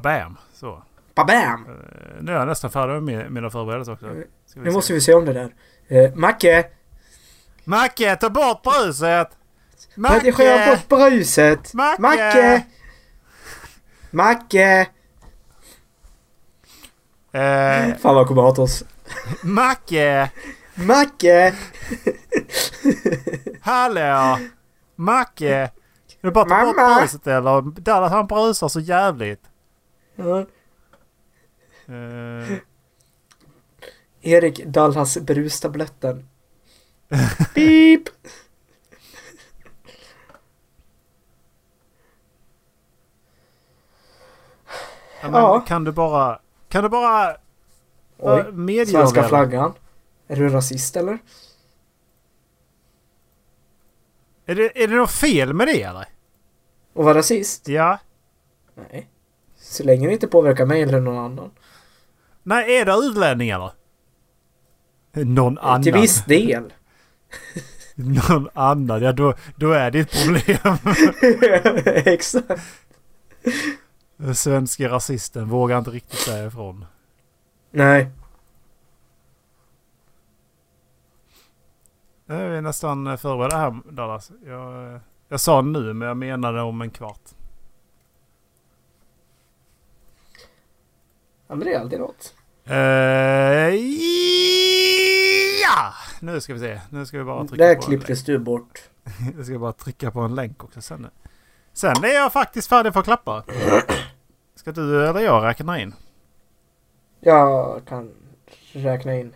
Babam! Så. Babam! Eh, nu är jag nästan färdig med mina förberedelser också. Ska Nu måste vi se om det där. Eh, Macke! Macke, ta bort bruset! Redigera bort bruset! Macke! Macke! Macke! Eh, Fan vad kommer hata oss. Macke! Macke! Hallå! Macke! Du bara ta bort bruset eller? Dallas han brusar så jävligt. Ja. Eh, Erik Dallas brustabletten. Beep! ja, men Ja. Kan du bara... Kan du bara... Oj. Uh, medge Svenska flaggan. Är du rasist eller? Är det, är det något fel med det eller? Och vara rasist? Ja. Nej. Så länge det inte påverkar mig eller någon annan. Nej, är det utlänning eller? Någon annan. Till viss del. Någon annan. Ja, då, då är det ett problem. Exakt. Den svenska rasisten vågar inte riktigt säga ifrån. Nej. Nu är vi nästan förberedda här Dallas. Jag, eh, jag sa nu men jag menade om en kvart. Men det är alltid något. Eh, ja! Nu ska vi se. Nu ska vi bara trycka Där på klipptes du bort. Jag ska bara trycka på en länk också sen. Sen är jag faktiskt färdig för att klappa. Ska du eller jag räkna in? Jag kan räkna in.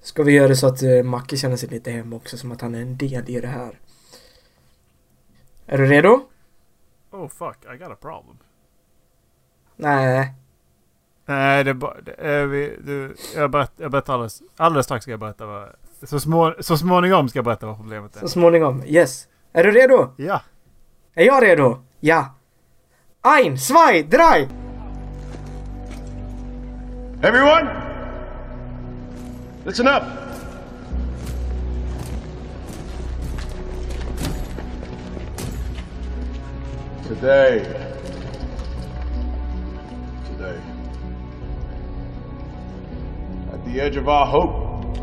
Ska vi göra det så att uh, Macke känner sig lite hem också som att han är en del i det här. Är du redo? Oh fuck, I got a problem. Nej. Nej, det är bara... Det är vi, du, jag, berätt, jag berättar alldeles, alldeles strax ska jag berätta vad... Så, små, så småningom ska jag berätta vad problemet är. Så småningom. Yes. Är du redo? Ja. Är jag redo? Ja. Ein, zwei, drei! Everyone, listen up. Today, the edge of our hope,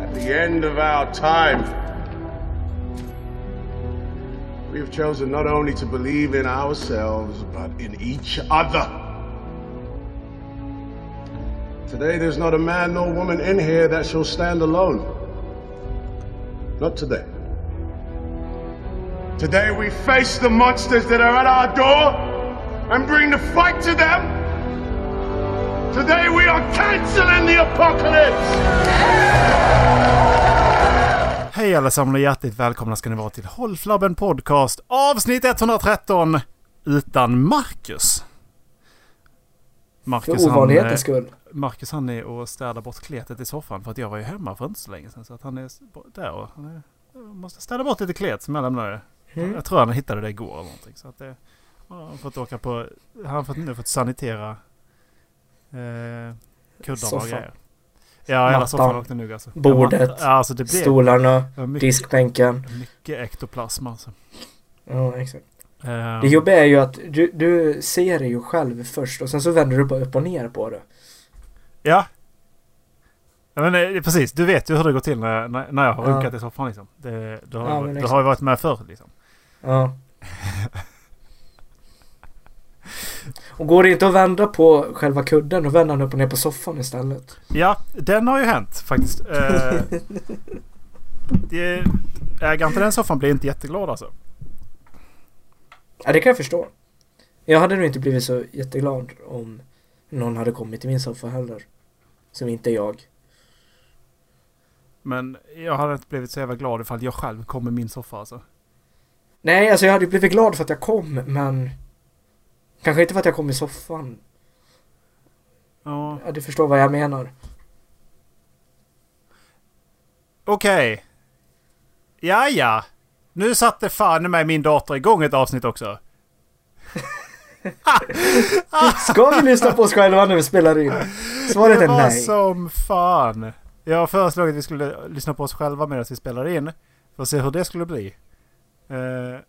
at the end of our time, we have chosen not only to believe in ourselves, but in each other. Today, there's not a man nor woman in here that shall stand alone. Not today. Today, we face the monsters that are at our door and bring the fight to them. Today, we are canceling the apocalypse. Hej allesammans och hjärtligt välkomna ska ni vara till Håll Flabben Podcast avsnitt 113 utan Marcus. För Marcus han, ovanlighetens eh, skull. Marcus han är och städar bort kletet i soffan för att jag var ju hemma för inte så länge sedan. Så att han är där och han är, jag måste städa bort lite klet som jag lämnade. Mm. Jag tror han hittade det igår eller någonting. Så att det, han har fått åka på, han har fått, nu fått sanitera eh, kuddarna och grejer. Ja, hela soffan åkte nog alltså. Bordet. Ja, alltså det blev Stolarna, mycket, diskbänken. mycket ektoplasm alltså. Ja, exakt. Eh, Det jobbiga är ju att du, du ser det ju själv först och sen så vänder du bara upp och ner på det. Ja. ja men, eh, precis, du vet ju hur det går till när, när, när jag har Ja. runkat i soffan liksom. Det, du, har, Ja, du har ju varit med förr liksom. Ja. Och går det inte att vända på själva kudden, då vänder han upp och ner på soffan istället. Ja, den har ju hänt faktiskt. Eh, det, ägaren till den soffan blir inte jätteglad alltså. Ja, det kan jag förstå. Jag hade nog inte blivit så jätteglad om någon hade kommit till min soffa heller. Som inte jag. Men jag hade inte blivit så jävla glad ifall jag själv kom med min soffa alltså. Nej, alltså jag hade blivit glad för att jag kom, men... Kanske inte för att jag kom i soffan. Ja. Ja, du förstår vad jag menar. Okej. Ja, ja. Nu satte fan med min dator igång ett avsnitt också. Ska vi lyssna på oss själva när vi spelar in? Svaret det är var nej. som fan. Jag har föreslagit att vi skulle lyssna på oss själva medan vi spelar in. För att se hur det skulle bli. Eh,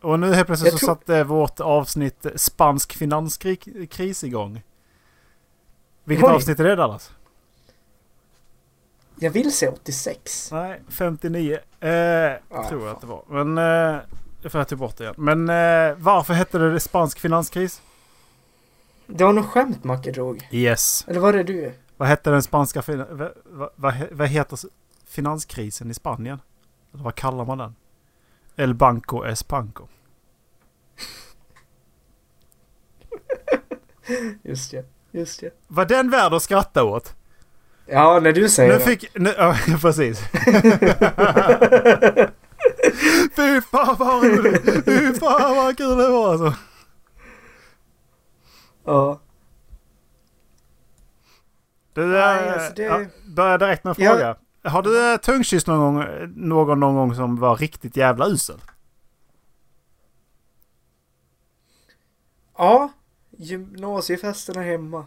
Och nu helt plötsligt Jag så tror- satte vårt avsnitt spansk finanskris igång. Vilket Oj. avsnitt är det Dallas? Jag vill säga 86. Nej, 59. Eh, Ah, tror jag att det var. Men... Eh, får jag ta bort det igen. Men eh, varför hette det spansk finanskris? Det var något skämt Macke drog. Yes. Eller var det du? Vad hette den spanska... Vad, vad, vad, he- vad heter finanskrisen i Spanien? Eller vad kallar man den? El Banco Espanco. Just det. Just det. Var den värd att skratta åt? Ja, när du säger Nu det. fick... Nu, ja, precis. Fy fan vad roligt! Fy fan vad kul det var alltså. Ja. Du, Nej, alltså det- ja, börja direkt med en Ja. Har du äh, tungkysst någon gång, någon någon gång som var riktigt jävla usel? Ja. Gymnasiefesterna hemma.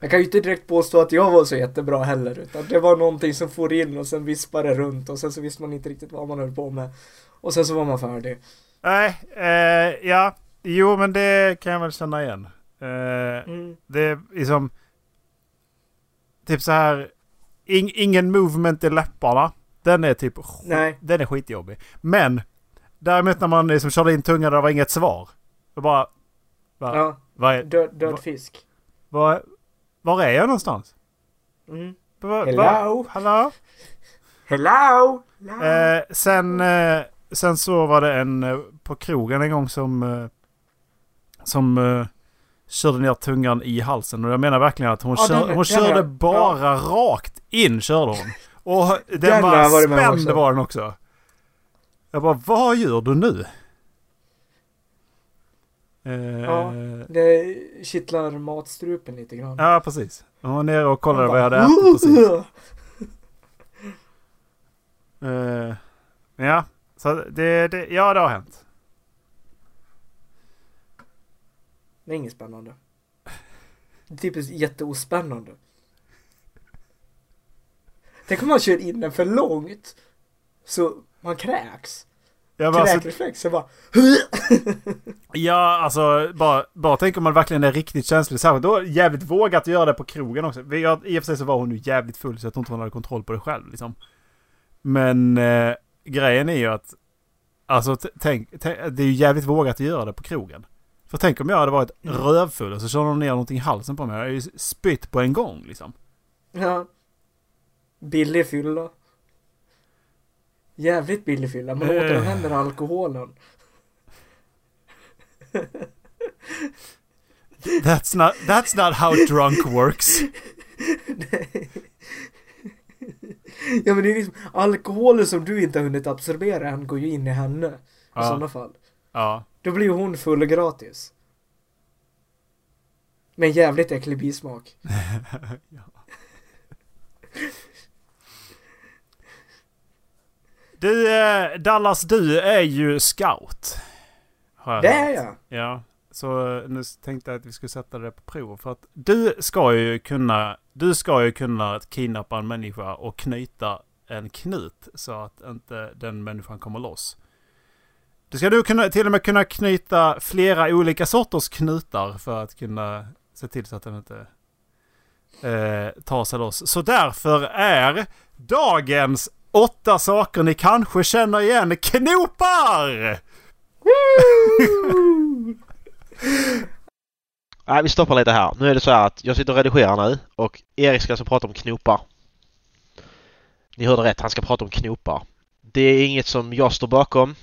Jag kan ju inte direkt påstå att jag var så jättebra heller utan det var någonting som for in och sen vispade runt och sen så visste man inte riktigt vad man höll på med. Och sen så var man färdig. Nej, eh, ja. Jo men det kan jag väl känna igen. Eh, Mm. det är liksom... Typ så här... ing- ingen movement i läpparna. Den är typ... Nej. Den är skitjobbig. Men... Däremot när man liksom körde in tungan och det var inget svar. Då bara... Va, Ja, vad är, död, död Va- fisk. vad, var är jag någonstans? Mm. Va, Hello? Hallå? Hello! Hello. Eh, sen, eh, sen så var det en eh, på krogen en gång som... Eh, som eh, körde ner tungan i halsen. Och jag menar verkligen att hon, Ja, kör, den- hon den körde är- bara rakt in körde hon. Och den Den var med om spänd var den också. Jag bara, vad gör du nu? Eh, Ja. Det kittlar matstrupen lite grann. ja, precis. Hon var nere och kollade Man vad jag bara, hade ätit precis. Eh, ja, så det, det, ja, det har hänt. Det är inget spännande. Det är typiskt jätteospännande. Tänk om man kör in den för långt. Så man kräks. Bara, alltså, Kräkreflex. Så bara... Ja, alltså bara, bara tänk om man verkligen är riktigt känslig. Särskilt då jävligt vågat göra det på krogen också. Jag, I och för sig så var hon ju jävligt full så jag tror inte hon hade kontroll på det själv liksom. Men eh, grejen är ju att... Alltså tänk, det är ju jävligt vågat att göra det på krogen. För tänk om jag hade varit Mm. rövfull och så körde hon ner någonting i halsen på mig. Jag hade ju spytt på en gång liksom. Ja. Billig fylla. Jävligt billig fylla. Man Eh. återanvänder alkoholen. That's not, that's not how drunk works. ja men det är liksom alkoholen som du inte har hunnit absorbera än går ju in i henne. I Ja. sådana fall. Ja. Då blir hon full gratis. Med en jävligt äcklig bismak. Du, eh, Dallas, du är ju scout. Har jag Det hört. är jag. Ja, så eh, nu tänkte jag att vi skulle sätta det på prov. För att du ska ju kunna, du ska ju kunna kidnappa en människa och knyta en knut så att inte den människan kommer loss. Du ska du kunna, till och med kunna knyta flera olika sorters knutar för att kunna se till så att den inte eh, tar sig loss. Så därför är dagens åtta saker ni kanske känner igen knopar! Nej, vi stoppar lite här. Nu är det så här att jag sitter och redigerar nu och Erik ska alltså prata om knopar. Ni hörde rätt, han ska prata om knopar. Det är inget som jag står bakom.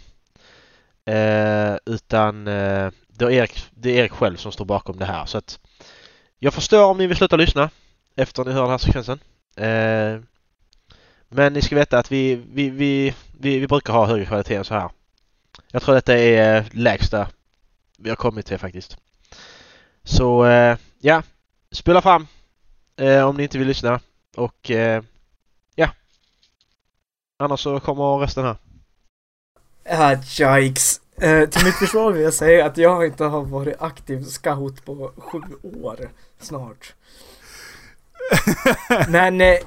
Eh, utan eh, det, är Erik, det är Erik själv som står bakom det här. Så att jag förstår om ni vill sluta lyssna efter ni hör den här sekvensen. Eh, men ni ska veta att vi, vi, vi, vi, vi brukar ha högre kvalitet än så här. Jag tror detta är lägsta vi har kommit till faktiskt. Så eh, ja, spela fram eh, om ni inte vill lyssna och eh, ja. Annars så kommer resten här. Ah, yikes. Eh, till mitt försvar vill jag säga att jag inte har varit aktiv scout på sju år snart. Men eh,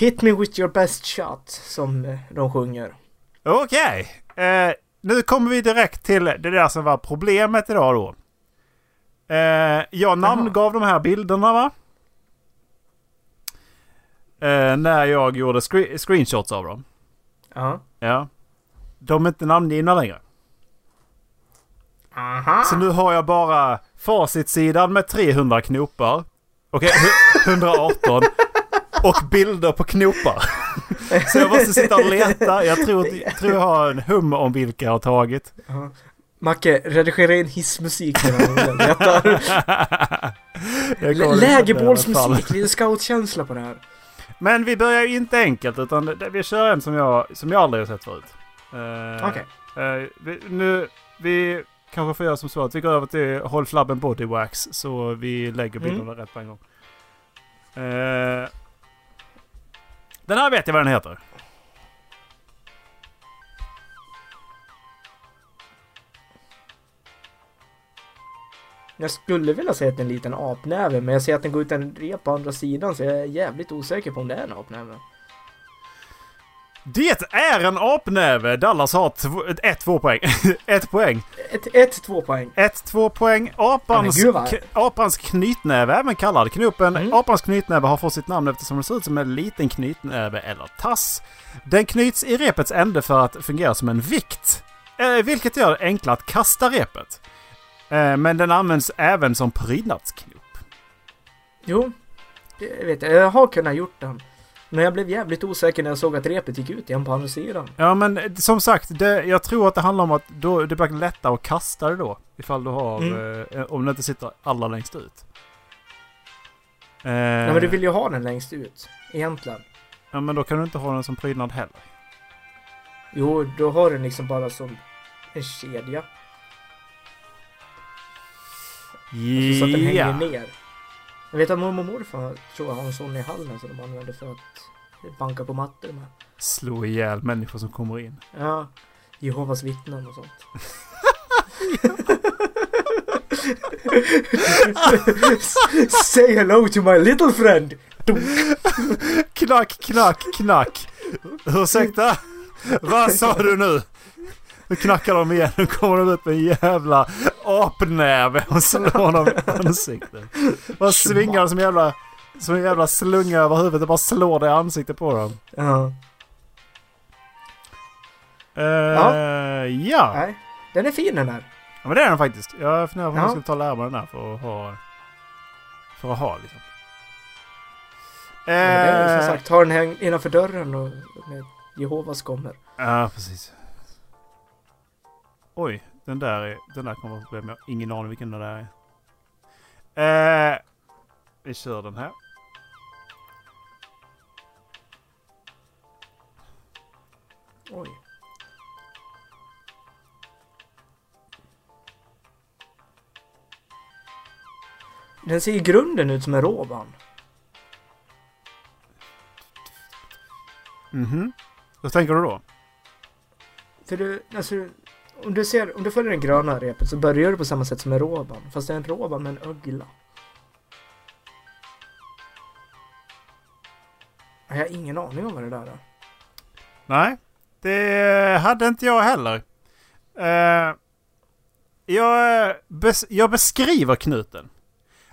hit me with your best shot som eh, de sjunger. Okej. Eh, nu kommer vi direkt till det där som var problemet idag då. Eh, jag namngav de här bilderna va? Eh, när jag gjorde scre- screenshots av dem. Ja. Ja. De är inte namngivna längre. Aha. Så nu har jag bara facitsidan med 300 knopar. Okej, hu- 118. Och bilder på knopar. Så jag måste sitta och leta. Jag tror, jag tror jag har en hum om vilka jag har tagit. Ja. Macke, redigera in hissmusik till den här letar. Jag Lä- kollar Lägerbollsmusik, lite scoutkänsla på det här. Men vi börjar ju inte enkelt utan vi kör en som jag, som jag aldrig har sett förut. Eh, Okej. eh, vi, nu, vi kanske får göra som så att vi går över till Håll Flabben Body Wax så vi lägger Mm. bilderna rätt på en gång. Eh, den här vet jag vad den heter. Jag skulle vilja säga att det är en liten apnäve, men jag ser att den går ut en rep på andra sidan så jag är jävligt osäker på om det är en apnäve. Det är en apnäve! Dallas har tv- ett, två poäng. ett poäng. Ett, ett två poäng. Ett, två poäng. Apans, Ja, apans knytnäve, även kallad knopen. Mm. Apans knytnäve har fått sitt namn eftersom den ser ut som en liten knytnäve eller tass. Den knyts i repets ände för att fungera som en vikt. Eh, vilket gör det enklare att kasta repet. Eh, men den används även som prydnadsknop. Jo, jag vet jag. Jag har kunnat gjort den. Men jag blev jävligt osäker när jag såg att repet gick ut igen på andra sidan. Ja men eh, som sagt, det, jag tror att det handlar om att då, det blir lättare att kasta det då. Ifall du har, Mm. eh, om det inte sitter alla längst ut. Eh, Nej men du vill ju ha den längst ut. Egentligen. Ja men då kan du inte ha den som prydnad heller. Jo, då har den liksom bara som en kedja. Så att den hänger ner. Jag vet att mormor och morfar tror jag har en sån i hallen som de använder för att banka på mattor med. Slå ihjäl människor som kommer in. Ja, Jehovas vittnen och sånt. Say hello to my little friend! Knack, knack, knack. Ursäkta? Vad sa du nu? Nu knackar de igen. Nu kommer de ut med en jävla apnäve och slår honom i ansiktet. Bara svingar som jävla, som en jävla slunga över huvudet och bara slår det i ansiktet på dem. Ja. Uh, ja. ja. Nej, den är fin den där. Ja men det är den faktiskt. Jag funderar på om Ja. jag skulle ta lära mig den här för att ha... För att ha liksom. Ja, det är Eh, som sagt, har den här innanför dörren och med Jehovas kommer. Ja, precis. Oj, den där, är, den där kommer att problem. Jag har ingen aning vilken den där är. Eh, vi kör den här. Oj. Den ser i grunden ut som en råban. Mhm. Vad tänker du då? För du, alltså, om du ser, om du följer det gröna repet så börjar du på samma sätt som en råban. Fast det är en råban med en ögla. Jag har ingen aning om vad det där är. Nej, det hade inte jag heller. Uh, jag, bes, jag beskriver knuten.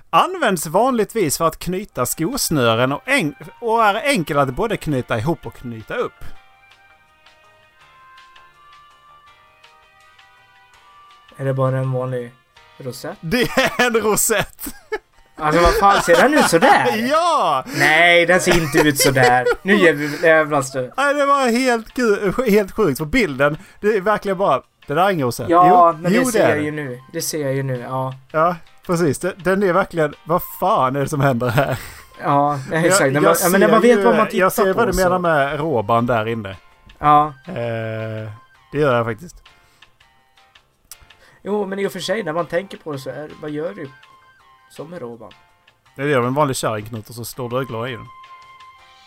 Används vanligtvis för att knyta skosnören och, och är enkel att både knyta ihop och knyta upp. Är det bara en vanlig rosett? Det är en rosett! Alltså vad fan ser den ut sådär? Ja! Nej, den ser inte ut sådär. Nu jäv- jävlas du. Nej, det var helt, gu- helt sjukt. För bilden, det är verkligen bara... Det där är ingen rosett. Ja, jo, men jo, det ser är jag det. ju nu. Det ser jag ju nu, ja. Ja, precis. Den, är verkligen... Vad fan är det som händer här? Ja, exakt. När man, ja, men när man vet ju- vad man tittar Jag ser på vad du så- menar med råban där inne. Ja. Eh, det gör jag faktiskt. Jo, men i och för sig när man tänker på det så är vad gör du som med råban? Det gör en vanlig kärringknut och så står det öglor i den.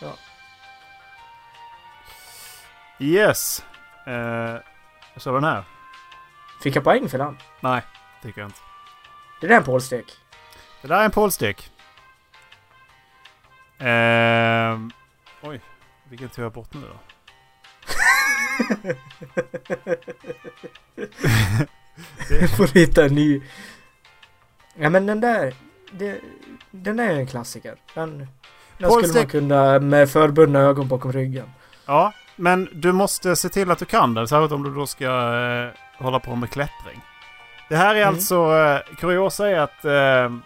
Ja. Yes. Eh, så var den här. Fick jag poäng för den? Nej, tycker jag inte. Det där är en pålstek. Det där är en polstek. Ehm, oj, vilken tog jag bort nu då? Får hitta en ny. Ja men den där. Det, den där är en klassiker. Den, den skulle man Polstek- kunna med förbundna ögon bakom ryggen. Ja, men du måste se till att du kan den. Särskilt om du då ska eh, hålla på med klättring. Det här är Mm. alltså... Eh, kuriosa är att... Eh,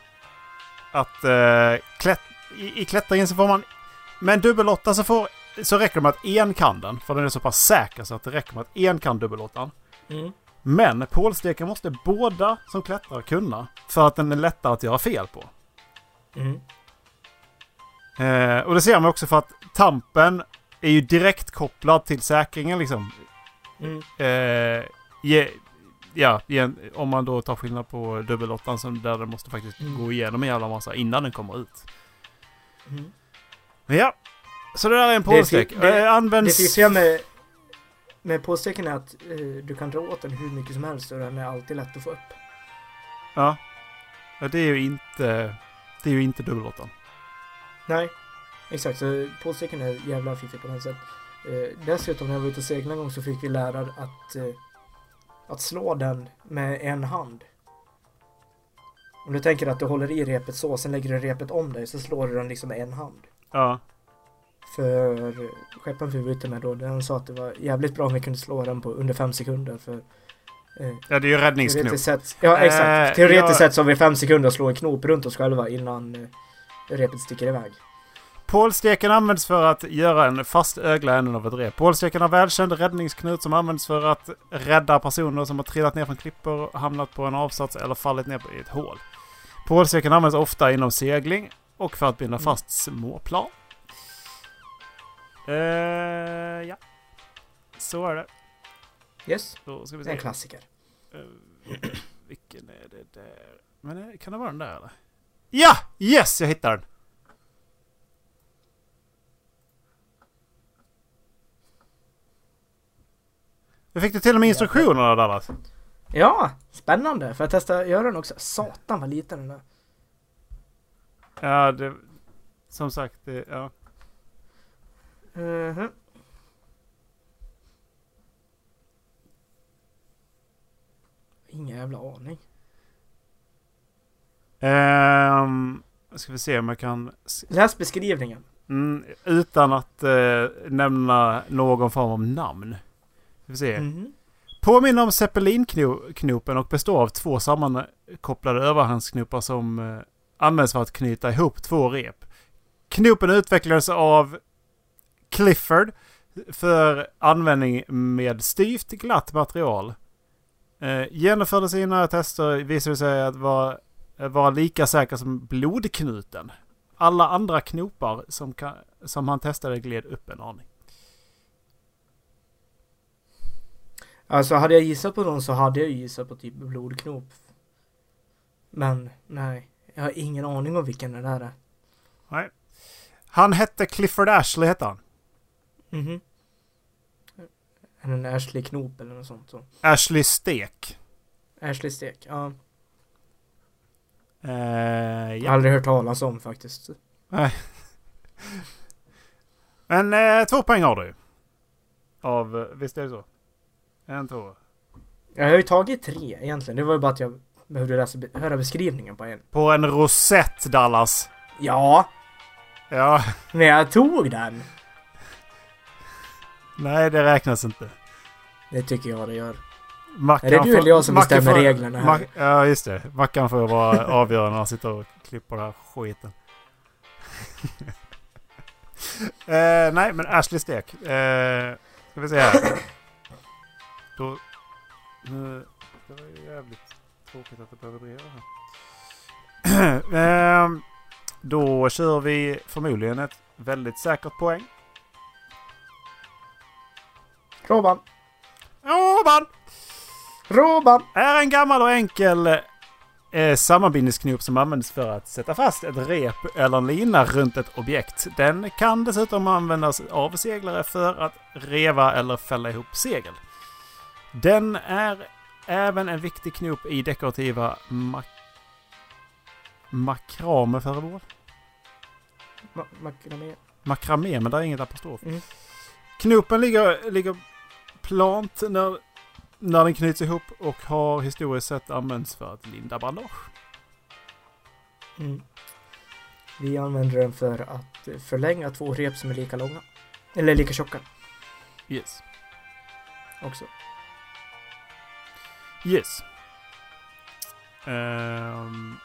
att eh, klätt, i, i klättringen så får man... Med en dubbelåtta så, får, så räcker det med att en kan den. För den är så pass säker så att det räcker med att en kan dubbelåttan. Mm. Men pålsteken måste båda som klättrar kunna. För att den är lättare att göra fel på. Mm. Eh, och det ser man också för att tampen är ju direkt kopplad till säkringen liksom. Mm. Eh, ge, ja, igen, om man då tar skillnad på dubbelåttan som där den måste faktiskt Mm. gå igenom en jävla massa innan den kommer ut. Mm. Men ja, så det där är en Det pålstek. fi- det- Eh, används... Det med, med påsteken är att eh, du kan dra åt den hur mycket som helst och den är alltid lätt att få upp. Ja. ja. Det är ju inte... Det är ju inte dubbelåttan. Nej, exakt. Så påsteken är jävla fiffig på den sätt. Eh, dessutom när jag var ute och seglade en gång så fick vi lära att, eh, att slå den med en hand. Om du tänker att du håller i repet så, sen lägger du repet om dig, så slår du den liksom med en hand. Ja. För skeppen vi var ute med då, den sa att det var jävligt bra om vi kunde slå den på under fem sekunder. För eh, Ja, det är ju räddningsknop. teoretiskt sett, ja exakt. Eh, Teoretiskt jag- sett så har vi fem sekunder att slå en knop runt oss själva innan eh, repet sticker iväg. Pålsteken används för att göra en fast ögla änden av ett rep. Pålsteken är välkänd räddningsknut som används för att rädda personer som har trillat ner från klippor, hamnat på en avsats eller fallit ner i ett hål. Pålsteken används ofta inom segling och för att binda fast småplan. Eh, ja. Så är det. Yes, Då ska vi är en se. klassiker. Eh, vilken är det där? Men eh, kan det vara den där eller? Ja! Yes! Jag hittar den! Jag fick du till och med instruktionerna Dallas. Ja, spännande. Får jag testa att göra den också? Satan vad liten den är. Ja, det... Som sagt, det... Ja. Mhm. Ingen jävla aning. Ehm... Ska vi se om jag kan... Läs beskrivningen. Mm, utan att eh, nämna någon form av namn. Ska vi se. Mhm. Påminner om zeppelinknopen och består av två sammankopplade överhandsknopar som eh, används för att knyta ihop två rep. Knopen utvecklades av Clifford för användning med styvt glatt material. Eh, genomförde sina tester visade sig att vara, vara lika säker som blodknuten. Alla andra knopar som, kan, som han testade gled upp en aning. Alltså hade jag gissat på någon så hade jag gissat på typ blodknop. Men nej, jag har ingen aning om vilken det där är. Nej. Han hette Clifford Ashley hette han. Är det en Ashley Knop eller något sånt? Så. Ashley Stek. Ashley Stek, ja. Eh, Jag har ja. aldrig hört talas om faktiskt. Men eh, två poäng har du. Av, visst är det så? En, två. Jag har ju tagit tre egentligen. Det var ju bara att jag behövde läsa, höra beskrivningen på en. På en rosett Dallas. Ja, Ja, men jag tog den. Nej det räknas inte. Det tycker jag det gör. Mackan Är det du får- eller jag som Mackan bestämmer får- reglerna här? Mac- ja, just det. Mackan får vara avgörande när han sitter och klipper den här skiten. eh, nej, men Ashley Stek. Eh, ska vi se här. Då... Nu, det var ju jävligt tråkigt att det behöver bli här. eh, då kör vi förmodligen ett väldigt säkert poäng. Robban. Robban! Robban! är en gammal och enkel eh, sammanbindningsknop som används för att sätta fast ett rep eller en lina runt ett objekt. Den kan dessutom användas av seglare för att reva eller fälla ihop segel. Den är även en viktig knop i dekorativa mak makrameföremål. Ma- Makramé. Makramé, men där är inget apostrof. Mm. Knopen ligger, ligger plant när, när den knyts ihop och har historiskt sett använts för att linda bandage. Mm. Vi använder den för att förlänga två rep som är lika långa. Eller lika tjocka Yes. också. Yes. Ehm,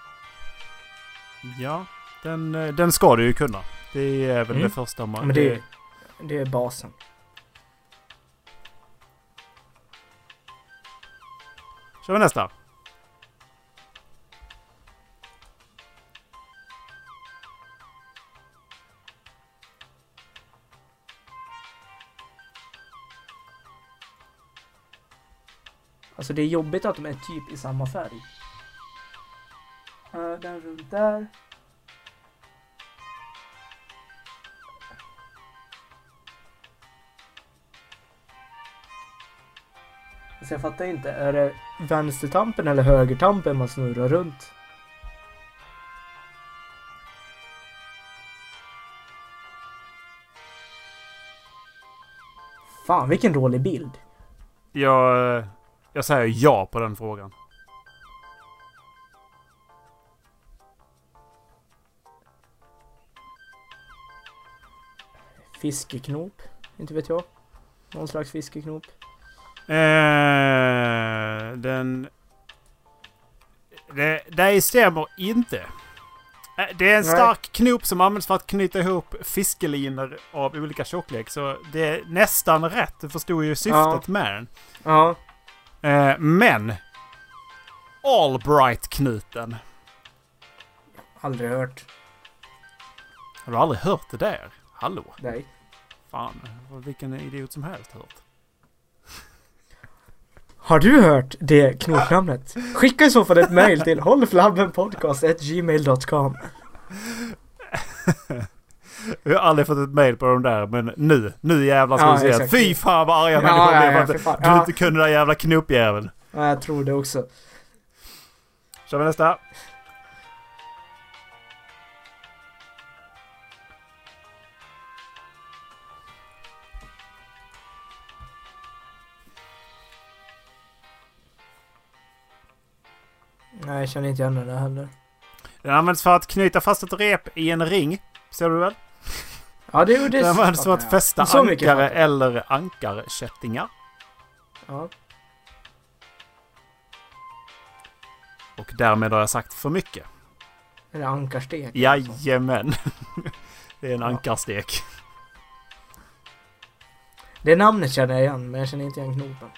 ja, den, eh, den ska du ju kunna. Det är väl Mm. det första man... Men det, det är basen. Kör vi nästa. Alltså det är jobbigt att de är typ i samma färg. Uh, den runt där. Så jag fattar inte, är det vänstertampen eller högertampen man snurrar runt? Fan vilken dålig bild. Jag, jag säger ja på den frågan. Fiskeknop. Inte vet jag. Någon slags fiskeknop. Eh, den... Det, det stämmer inte. Eh, Det är en Nej. stark knop som används för att knyta ihop fiskelinor av olika tjocklek. Så det är nästan rätt. Du förstod ju syftet Ja. med den. Ja. Eh, men... Albright-knuten. Aldrig hört. Har du aldrig hört det där? Hallå? Nej. Fan, vilken idiot som helst hört. Har du hört det knopnamnet? Skicka i så fall ett mail till hållflabbenpodcast.gmail.com Jag har aldrig fått ett mail på de där, men nu, nu jävlar ska Ja, vi se. Fy fan vad arga Ja, människor ja, blev ja, fan. att du Ja. inte kunde den där jävla knopjäveln. Ja, jag tror det också. Kör vi nästa. Nej, jag känner inte igen den heller. Den används för att knyta fast ett rep i en ring. Ser du väl? Ja, det gjorde Den används för att fästa mycket ankare eller ankarkättingar. Ja. Och därmed har jag sagt för mycket. Eller ankarstek. Jajamän. Det är en Ja. ankarstek. Det namnet känner jag igen, men jag känner inte igen knopen.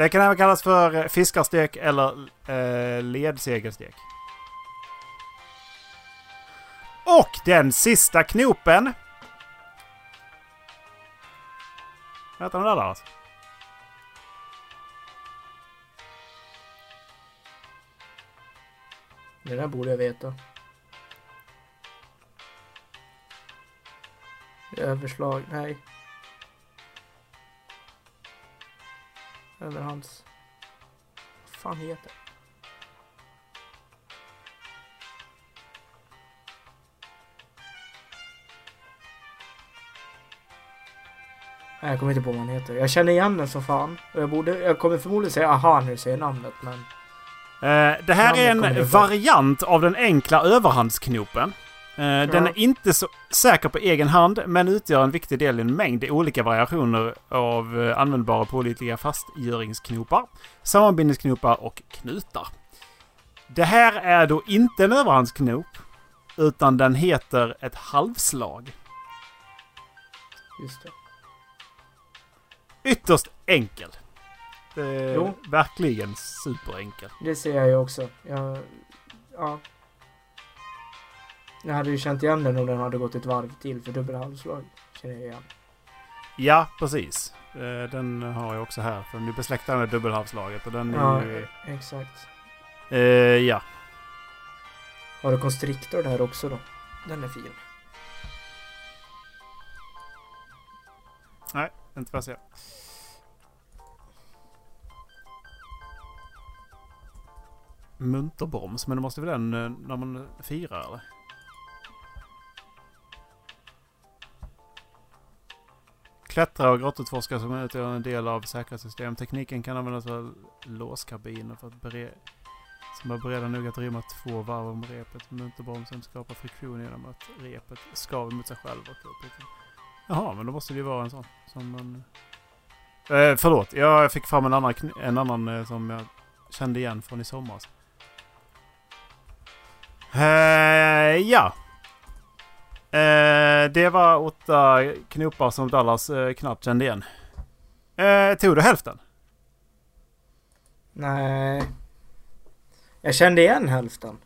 Det kan även kallas för fiskarstek eller eh, ledsegelstek. Och den sista knopen. Vad heter den där då? Alltså? Det där borde jag veta. Överslag, nej. Överhands. Vad fan heter? Nej, jag kommer inte på vad han heter. Jag känner igen den som fan. Jag, borde, jag kommer förmodligen säga aha när du säger namnet, men... Eh, det här är en variant av den enkla överhandsknopen. Eh, Den är inte så säker på egen hand, men utgör en viktig del i en mängd olika variationer av eh, användbara pålitliga fastgöringsknopar, sammanbindningsknopar och knutar. Det här är då inte en överhandsknop, utan den heter ett halvslag. Just det. Ytterst enkel. Det är Jo. verkligen superenkel. Det ser jag ju också. Jag, ja. Jag hade ju känt igen den om den hade gått ett varv till för dubbelhalvslag. Känner jag igen. Ja, precis. Eh, Den har jag också här. För den är besläktad med dubbelhalvslaget. Och den är Ja, ju... exakt. Eh, ja. Har du konstriktor där också då? Den är fin. Inte vad jag ser. Munterbroms, men det måste väl den eh, när man firar eller? Klättra och grottutforska som utgör en del av säkerhetssystem. Tekniken kan användas för låskabiner för att bereda som är beredda nog att rymma två varv om repet. Motorbromsen skapar friktion genom att repet skaver mot sig själv. Och. Jaha, men då måste det ju vara en sån. Som man... Eh, förlåt, jag fick fram en annan, en annan eh, som jag kände igen från i somras. Eh, ja. Eh, det var åtta knopar som Dallas eh, knappt kände igen. Eh, tog du hälften? Nej. Jag kände igen hälften.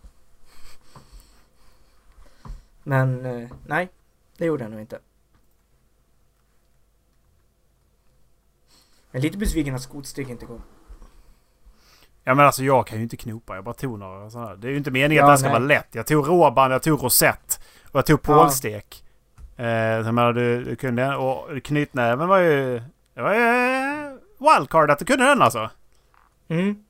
Men eh, nej, det gjorde jag nog inte. Jag är lite besviken att skotsteg inte kom. Ja men alltså jag kan ju inte knopa. Jag bara tog några sådana här. Det är ju inte meningen Ja, att det ska nej. vara lätt. Jag tog råband, jag tog rosett. Och jag tog Ja. pålstek. Eh, jag menar du, du kunde... Och knytnäven var ju... Det var ju eh, wildcard att du kunde den alltså. Mm.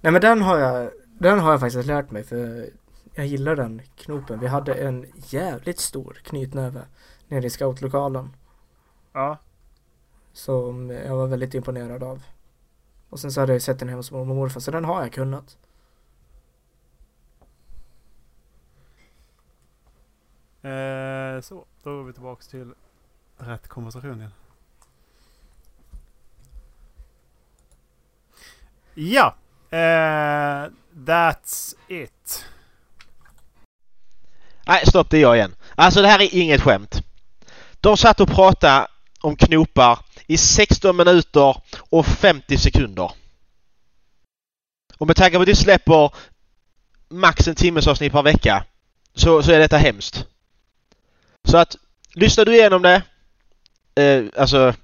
Nej men den har jag, den har jag faktiskt lärt mig för jag gillar den knopen. Vi hade en jävligt stor knytnäve nere i scoutlokalen. Ja. Som jag var väldigt imponerad av. Och sen så hade jag sett den hemma hos mormor och morfar så den har jag kunnat. Eh, så, då är vi tillbaks till rätt konversation igen. Ja. Eh, that's it. Nej, stopp, det är jag igen. Alltså det här är inget skämt. De satt och pratade om knopar i 16 minuter och 50 sekunder. Och med tanke på att du släpper max en timmes avsnitt per vecka så, så är detta hemskt. Så att lyssnar du igenom det eh, alltså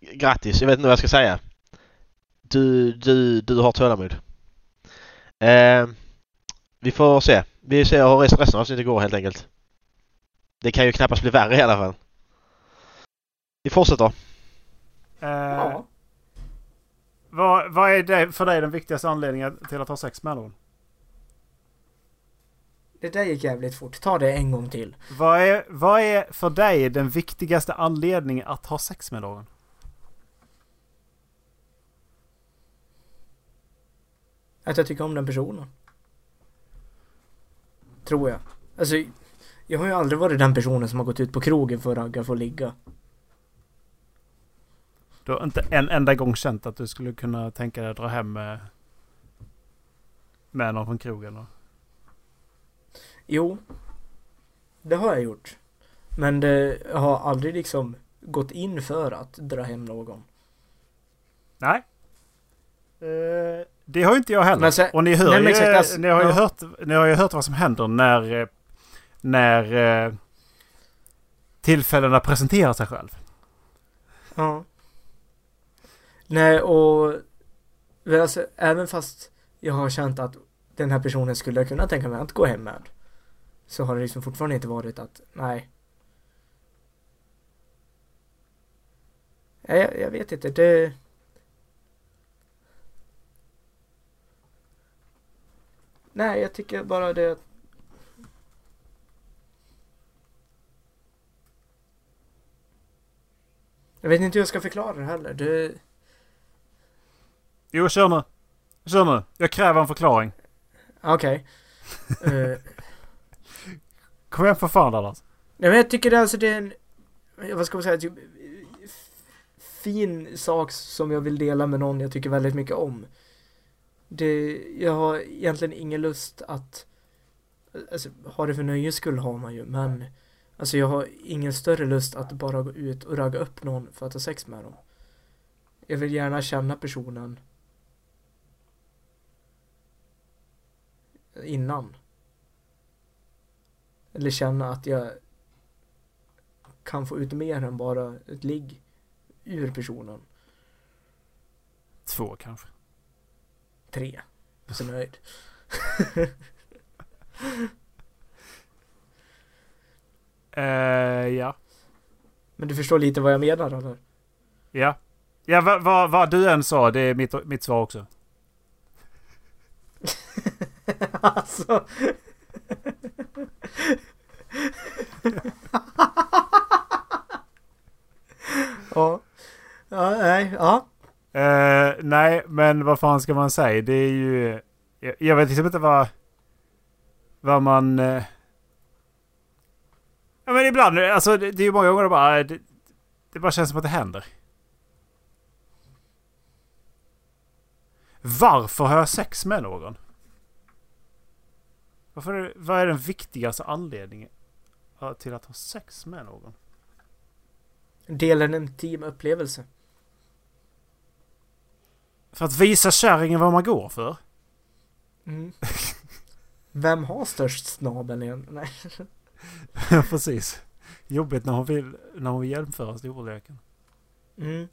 grattis, jag vet inte vad jag ska säga. Du, du, du har tålamod. Eh, vi får se. Vi ser hur resten av avsnittet går helt enkelt. Det kan ju knappast bli värre i alla fall. Vi fortsätter. Eh, Ja. vad, vad är det för dig den viktigaste anledningen till att ha sex med någon? Det där gick jävligt fort. Ta det en gång till. Vad är, vad är för dig den viktigaste anledningen att ha sex med någon? Att jag tycker om den personen. Tror jag. Alltså, jag har ju aldrig varit den personen som har gått ut på krogen för att ragga för att ligga. Du har inte en enda gång känt att du skulle kunna tänka dig att dra hem med, med någon från krogen? och- Jo. Det har jag gjort. Men det jag har aldrig liksom gått in för att dra hem någon. Nej. Eh, det har ju inte jag heller. Så- och ni hör Nej, ju, exakt, alltså, ni, har ju ja. hört, ni har ju hört vad som händer när, när eh, tillfällena presenterar sig själv. Ja. Nej och alltså, även fast jag har känt att den här personen skulle jag kunna tänka mig att gå hem med. Så har det liksom fortfarande inte varit att nej. Nej, Jag, jag vet inte. Det... Nej, jag tycker bara det. Jag vet inte hur jag ska förklara det heller. Det... Jo, kör nu. Kör nu. Jag kräver en förklaring. Okej. Eh, Kom igen för fan Dallas. Nej men jag tycker det, alltså det är en, vad ska man säga, typ, fin sak som jag vill dela med någon jag tycker väldigt mycket om. Det, jag har egentligen ingen lust att, alltså ha det för nöjes skull har man ju, men alltså jag har ingen större lust att bara gå ut och ragga upp någon för att ha sex med dem. Jag vill gärna känna personen innan. Eller känna att jag kan få ut mer än bara ett ligg ur personen. Två kanske. Tre. Så nöjd. Eh, ja. Men du förstår lite vad jag menar eller? Ja. Ja, vad vad- vad du än sa, det är mitt, mitt svar också. alltså. Ja. Ja, nej, ja. Uh, nej, men vad fan ska man säga? Det är ju... Jag, jag vet liksom inte vad... Vad man... Uh... ja men ibland, alltså det, det är ju många gånger det bara... Eh, det, det bara känns som att det händer. Varför har jag sex med någon? Varför vad är den viktigaste anledningen till att ha sex med någon? Dela en intim upplevelse. För att visa kärringen vad man går för? Mm. Vem har störst snabel igen? Nej. Ja, precis. Jobbigt när hon vill, när hon vill jämföra storleken. Mm.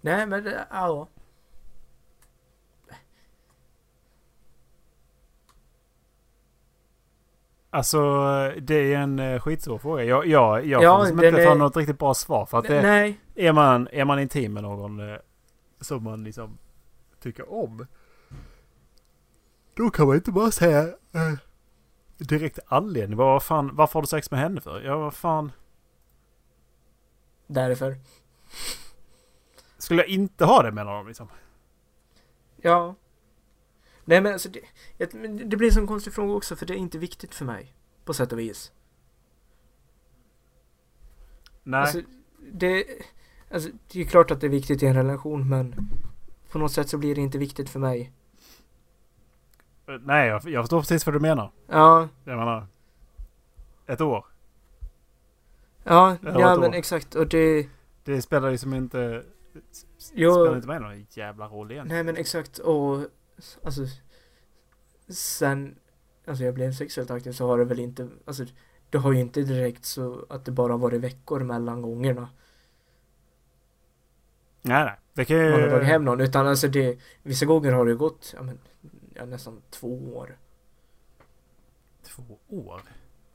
Nej men ja. Alltså, det är en eh, skitsvår fråga. Jag, jag, jag Ja, får liksom inte ta är- något riktigt bra svar. För att det, Nej. är, man, är man intim med någon eh, som man liksom tycker om. Då kan man inte bara säga eh, direkt anledning. Vad fan, varför har du sex med henne för? Ja, vad fan. Därför. Skulle jag inte ha det med någon liksom? Ja. Nej men alltså det, det blir en sån konstig fråga också för det är inte viktigt för mig. På sätt och vis. Nej. Alltså, det, alltså, det är klart att det är viktigt i en relation men på något sätt så blir det inte viktigt för mig. Eh, Nej, jag, jag förstår precis vad du menar. Ja, Jag menar. Ett år. ja, Ja, ja men år. exakt och det, Det spelar liksom inte... Jo. Spelar inte med någon jävla roll igen. nej men exakt och alltså sen, alltså jag blev sexuellt aktiv så har det väl inte, alltså det har ju inte direkt så att det bara varit veckor mellan gångerna. Nej, nej. Det kan ju... man har tagit hem någon. Utan alltså det, vissa gånger har det gått ja, men, ja, nästan två år. Två år?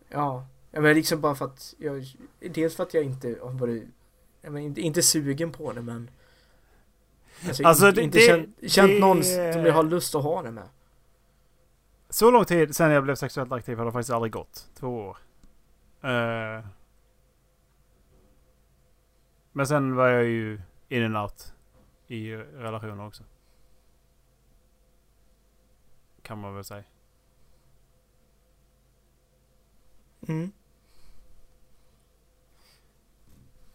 Ja, ja men liksom bara för att jag, dels för att jag inte har varit, ja, men inte, inte sugen på det men Alltså, Alltså, inte, det- inte det- känt, känt det- någon som jag har lust att ha det med. Så lång tid sen jag blev sexuellt aktiv har det faktiskt aldrig gått. Två år. Eh, men sen var jag ju in and out i relationer också. Kan man väl säga. Mm.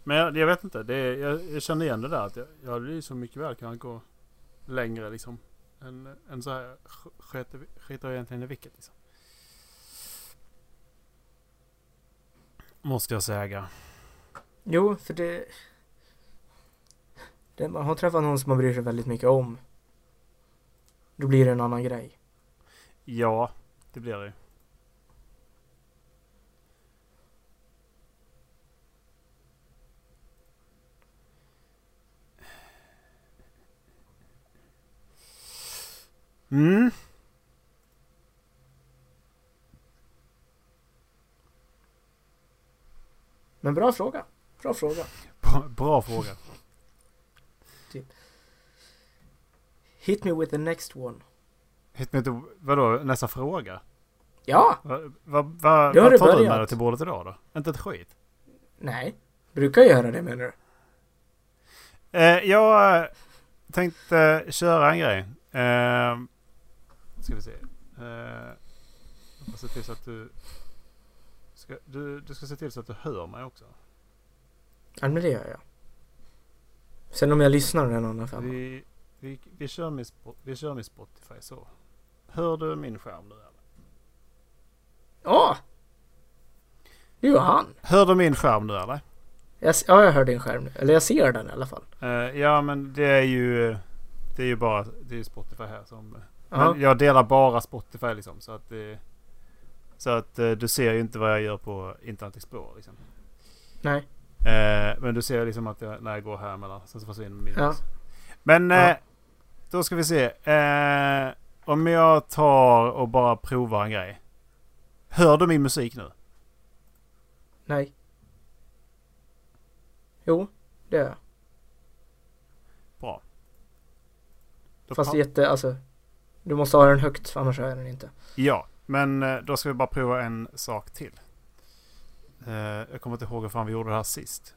Men jag, jag vet inte. Det, är- jag, jag känner igen det där. Att jag, jag hade ju så mycket väl kunnat gå längre liksom. Än, än så här. sk- Skiter, skiter egentligen i vilket liksom. Måste jag säga. Jo, för det, det Man har träffat någon som man bryr sig väldigt mycket om. Då blir det en annan grej. Ja, det blir det Mm. Men bra fråga. Bra fråga. Bra, bra fråga. Hit me with the next one. Hit me to, vadå, nästa fråga? Ja! Va, va, har vad tar du med dig till bordet idag då? Inte ett skit? Nej. Brukar jag göra det menar du? Eh, jag eh, tänkte köra en grej. Eh, ska vi se. Eh, jag får se till så att du, ska, du... Du ska se till så att du hör mig också. Ja men det gör jag. Sen om jag lyssnar är en annan femma. Vi, vi, vi, kör med, vi kör med Spotify så. Hör du min skärm nu eller? Ja! Det var han. Hör du min skärm nu eller? Jag, ja, jag hör din skärm nu. Eller jag ser den i alla fall. Eh, ja men det är ju... Det är ju bara det är Spotify här som... Men jag delar bara Spotify liksom så att det... Så att eh, du ser ju inte vad jag gör på Internet Explorer liksom. Nej. Eh, men du ser liksom att jag, när jag går här mellan, sen så försvinner min Ja. Men eh, då ska vi se. Eh, om jag tar och bara provar en grej. Hör du min musik nu? Nej. Jo, det gör jag. Bra. Då Fast jätte, alltså. Du måste ha den högt annars jag den inte. Ja, men eh, då ska vi bara prova en sak till. Eh, jag kommer inte ihåg hur fan vi gjorde det här sist.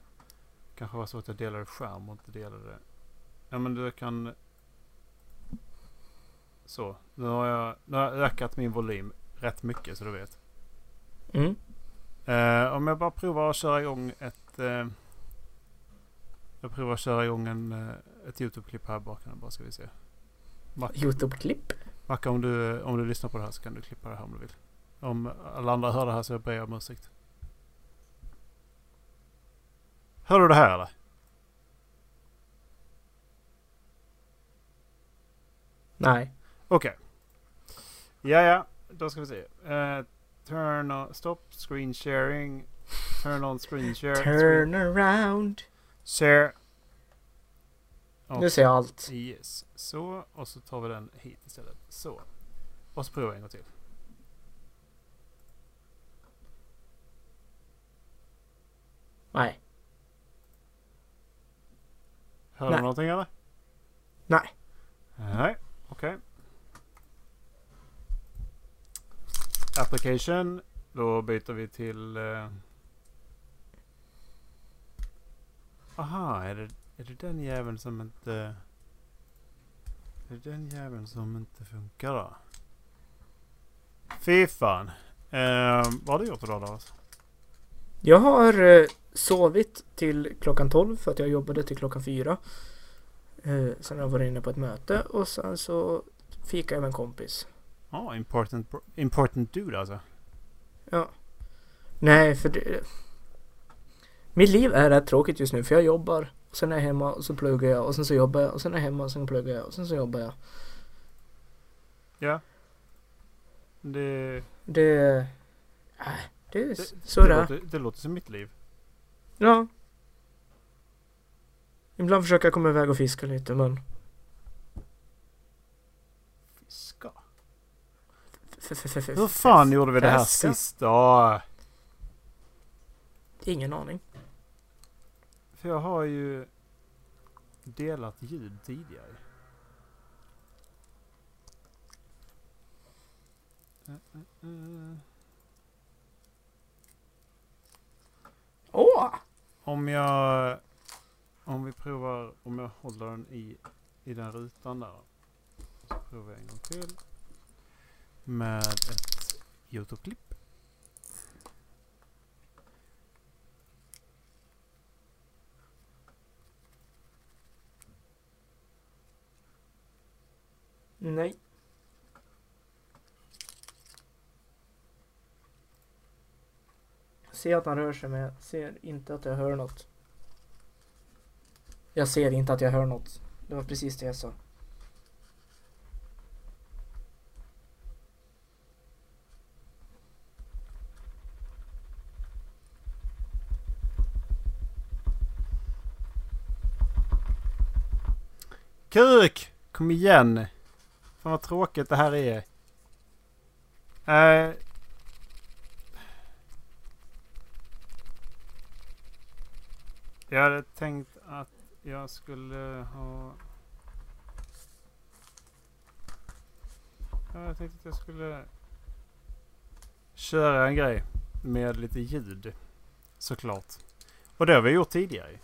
Kanske var så att jag delade skärm och inte delade... Ja men du kan... Så. Nu har jag, nu har jag ökat min volym rätt mycket så du vet. Mm. Eh, om jag bara provar att köra igång ett... Eh, jag provar att köra igång en, eh, ett YouTube-klipp här bakom bara ska vi se. Youtube-klipp. Mac om, du, om du lyssnar på det här så kan du klippa det här om du vill. Om alla andra hör det här så ber jag om ursäkt. Hör du det här eller? Nej. Okej. Ja, ja. Då ska vi se. Eh, turn on... Stop screen sharing. Turn on screen share. Turn around. Share. Nu ser jag allt. Yes. Så. Och så tar vi den hit istället. Så. Och så provar jag en gång till. Nej. Hör du någonting eller? Nej. Nej. Okej. Application. Då byter vi till... Eh... Aha, är det, är det den jäveln som inte... Är det den jäveln som inte funkar då? Fy fan. Eh, vad har du gjort idag då? Jag har eh, sovit till klockan 12 för att jag jobbade till klockan 4. Eh, sen har jag varit inne på ett möte och sen så fikade jag med en kompis. Ja, ah, important, important dude alltså. Ja. Nej, för det... Mitt liv är rätt tråkigt just nu för jag jobbar. Och sen är jag hemma och så pluggar jag och sen så jobbar jag och sen är jag hemma och sen pluggar jag och sen så jobbar jag. Ja. Det... Det... Äh, det är så det, det låter, det låter som mitt liv. Ja. Ibland försöker jag komma iväg och fiska lite men... Fiska. Hur fan gjorde vi det här sist då? Ingen aning. För jag har ju delat ljud tidigare. Eh, eh, eh. Åh! Om jag... Om vi provar... Om jag håller den i, i den rutan där. Så provar jag en gång till. Med ett Youtube-klipp. Nej. Jag ser att han rör sig men jag ser inte att jag hör något. Jag ser inte att jag hör något. Det var precis det jag sa. Kuk! Kom igen! Fan vad tråkigt det här är. Uh, jag hade tänkt att jag skulle ha... Jag tänkte att jag skulle köra en grej med lite ljud. Såklart. Och det har vi gjort tidigare.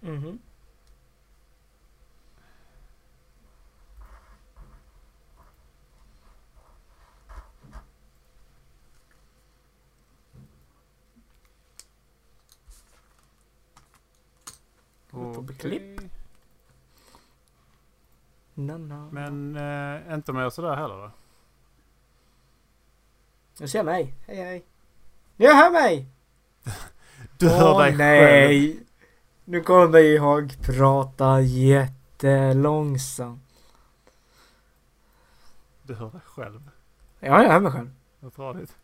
Mhm. Youtube-klipp. Okej. Na, na. Men eh, inte mer sådär heller då? Du ser mig. Hej hej. Jag hör mig! Du hör Åh, dig själv. nej! Nu kommer jag prata jättelångsamt. Du hör dig själv. Ja, jag hör mig själv. Vad tradigt.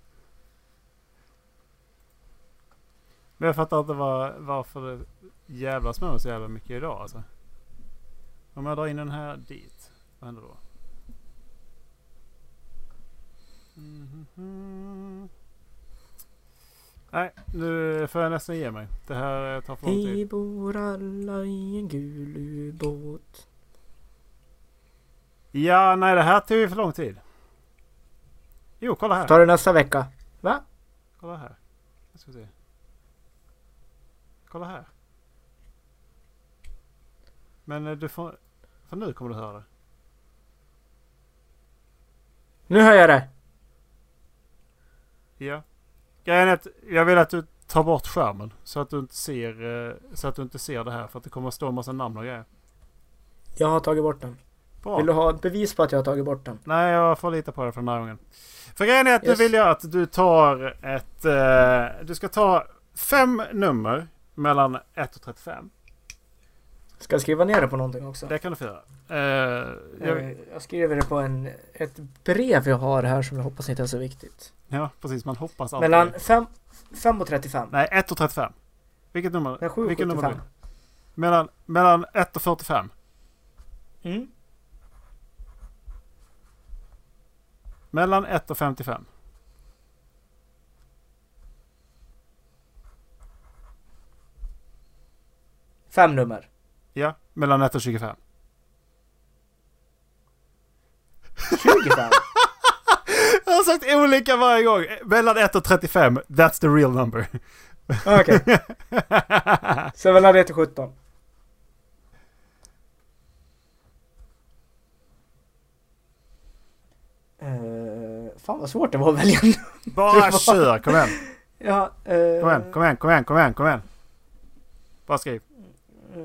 Men jag fattar inte var, varför det jävlas med mig så jävla mycket idag alltså. Om jag drar in den här dit. Vad händer då? Mhm. Nej, nu får jag nästan ge mig. Det här eh, tar för lång Vi tid. bor alla i en gul ubåt. Ja, nej det här tog ju för lång tid. Jo, kolla här. Ta det nästa vecka. Va? Kolla här. Jag ska se. Kolla här. Men eh, du får... För nu kommer du höra det. Nu hör jag det. Ja. Grejen är att jag vill att du tar bort skärmen. Så att du inte ser, eh, så att du inte ser det här. För att det kommer att stå en massa namn och grejer. Jag har tagit bort den. Bra. Vill du ha ett bevis på att jag har tagit bort den? Nej, jag får lita på det för den här gången. För grejen är att Yes. nu vill jag att du tar ett... Eh, du ska ta fem nummer mellan 1 och 35. Ska jag skriva ner det på någonting också? Det kan du få göra. Eh, jag, Eh, Jag skriver det på en, ett brev jag har här som jag hoppas inte är så viktigt. ja, precis. Man hoppas alltid. Mellan 5 och 35. Nej, 1 och 35. Vilket nummer? Nej, 7 vilket och nummer 75. då? Mellan, mellan 1 och 45. Mm. Mellan 1 och 55. Fem nummer. Ja, mellan 1 och 25. 25. Jag har sagt olika varje gång. Mellan 1 och 35. That's the real number. Okej. Så mellan 1 och 17. Uh, fan vad svårt det var att välja. Bara kör. Kom igen. Ja, eh, Kom igen, kom igen, kom igen, kom igen, kom igen. Bara skriv. eh,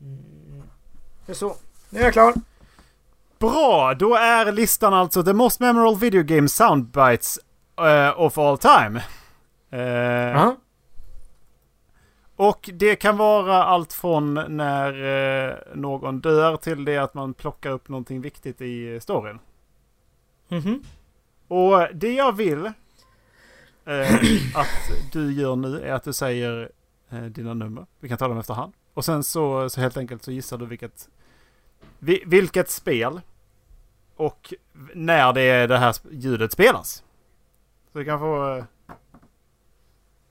mm. Det är så. Nu är jag klar. Bra! Då är listan alltså The Most Memorable Video Game Soundbites eh, of All Time. Eh, Ja. Och det kan vara allt från när eh, någon dör till det att man plockar upp någonting viktigt i storyn. Mhm. Och det jag vill att du gör nu är att du säger dina nummer. Vi kan ta dem efterhand. Och sen så, så helt enkelt så gissar du vilket, vi, vilket spel och när det är det här ljudet spelas. Så du kan få...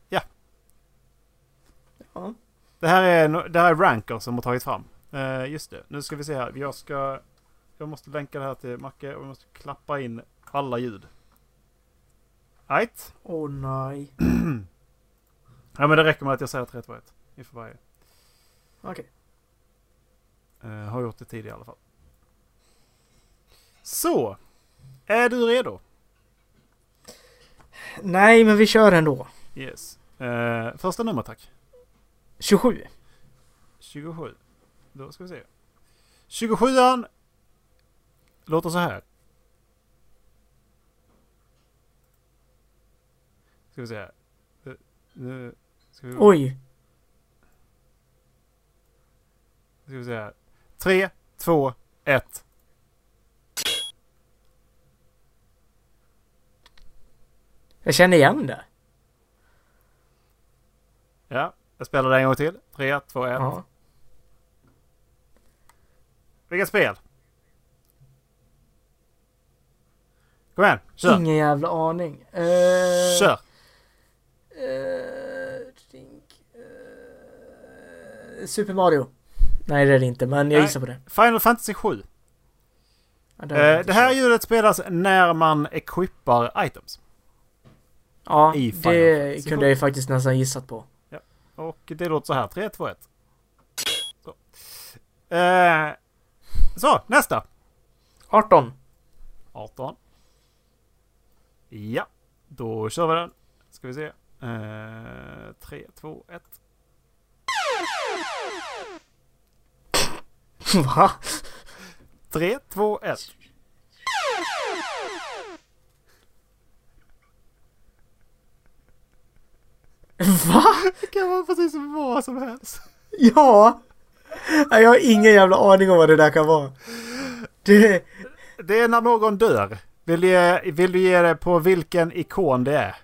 Ja. Ja. Det här är, det här är Ranker som har tagit fram. Eh, just det. Nu ska vi se här. Jag ska... Jag måste länka det här till Macke och jag måste klappa in alla ljud. Right. Åh nej. Ja men det räcker med att jag säger 3, 2, 1 inför varje. Okej. Eh, har gjort det tidigare i alla fall. Så. Är du redo? Nej, men vi kör ändå. Yes. Eh, första nummer tack. 27. 27. Då ska vi se. 27an låter så här. Ska vi se här. Eh, Nu ska vi, Oj. Ska vi se här. 3, 2, 1. Jag känner igen det. Ja, jag spelar det en gång till. 3, 2, 1. Ja. Vilket spel? Kom igen, kör! Ingen jävla aning. Uh, Kör! Uh, think, eh, Super Mario. Nej, det är det inte, men jag Nej. gissar på det. Final Fantasy 7. Ja, det Eh, det här ljudet spelas när man equippar items. Ja, i Final det Fantasy kunde jag ju faktiskt nästan gissat på. Och det låter så här. 3, 2, 1. Så. Eh, så, nästa. 18. 18. Ja, då kör vi den. Ska vi se. Eh, 3, 2, 1. Va? 3, 2, 1. Va? Det kan vara precis vad som helst. Ja! Jag har ingen jävla aning om vad det där kan vara. Det... Det är när någon dör. Vill du, ge, vill du ge det på vilken ikon det är?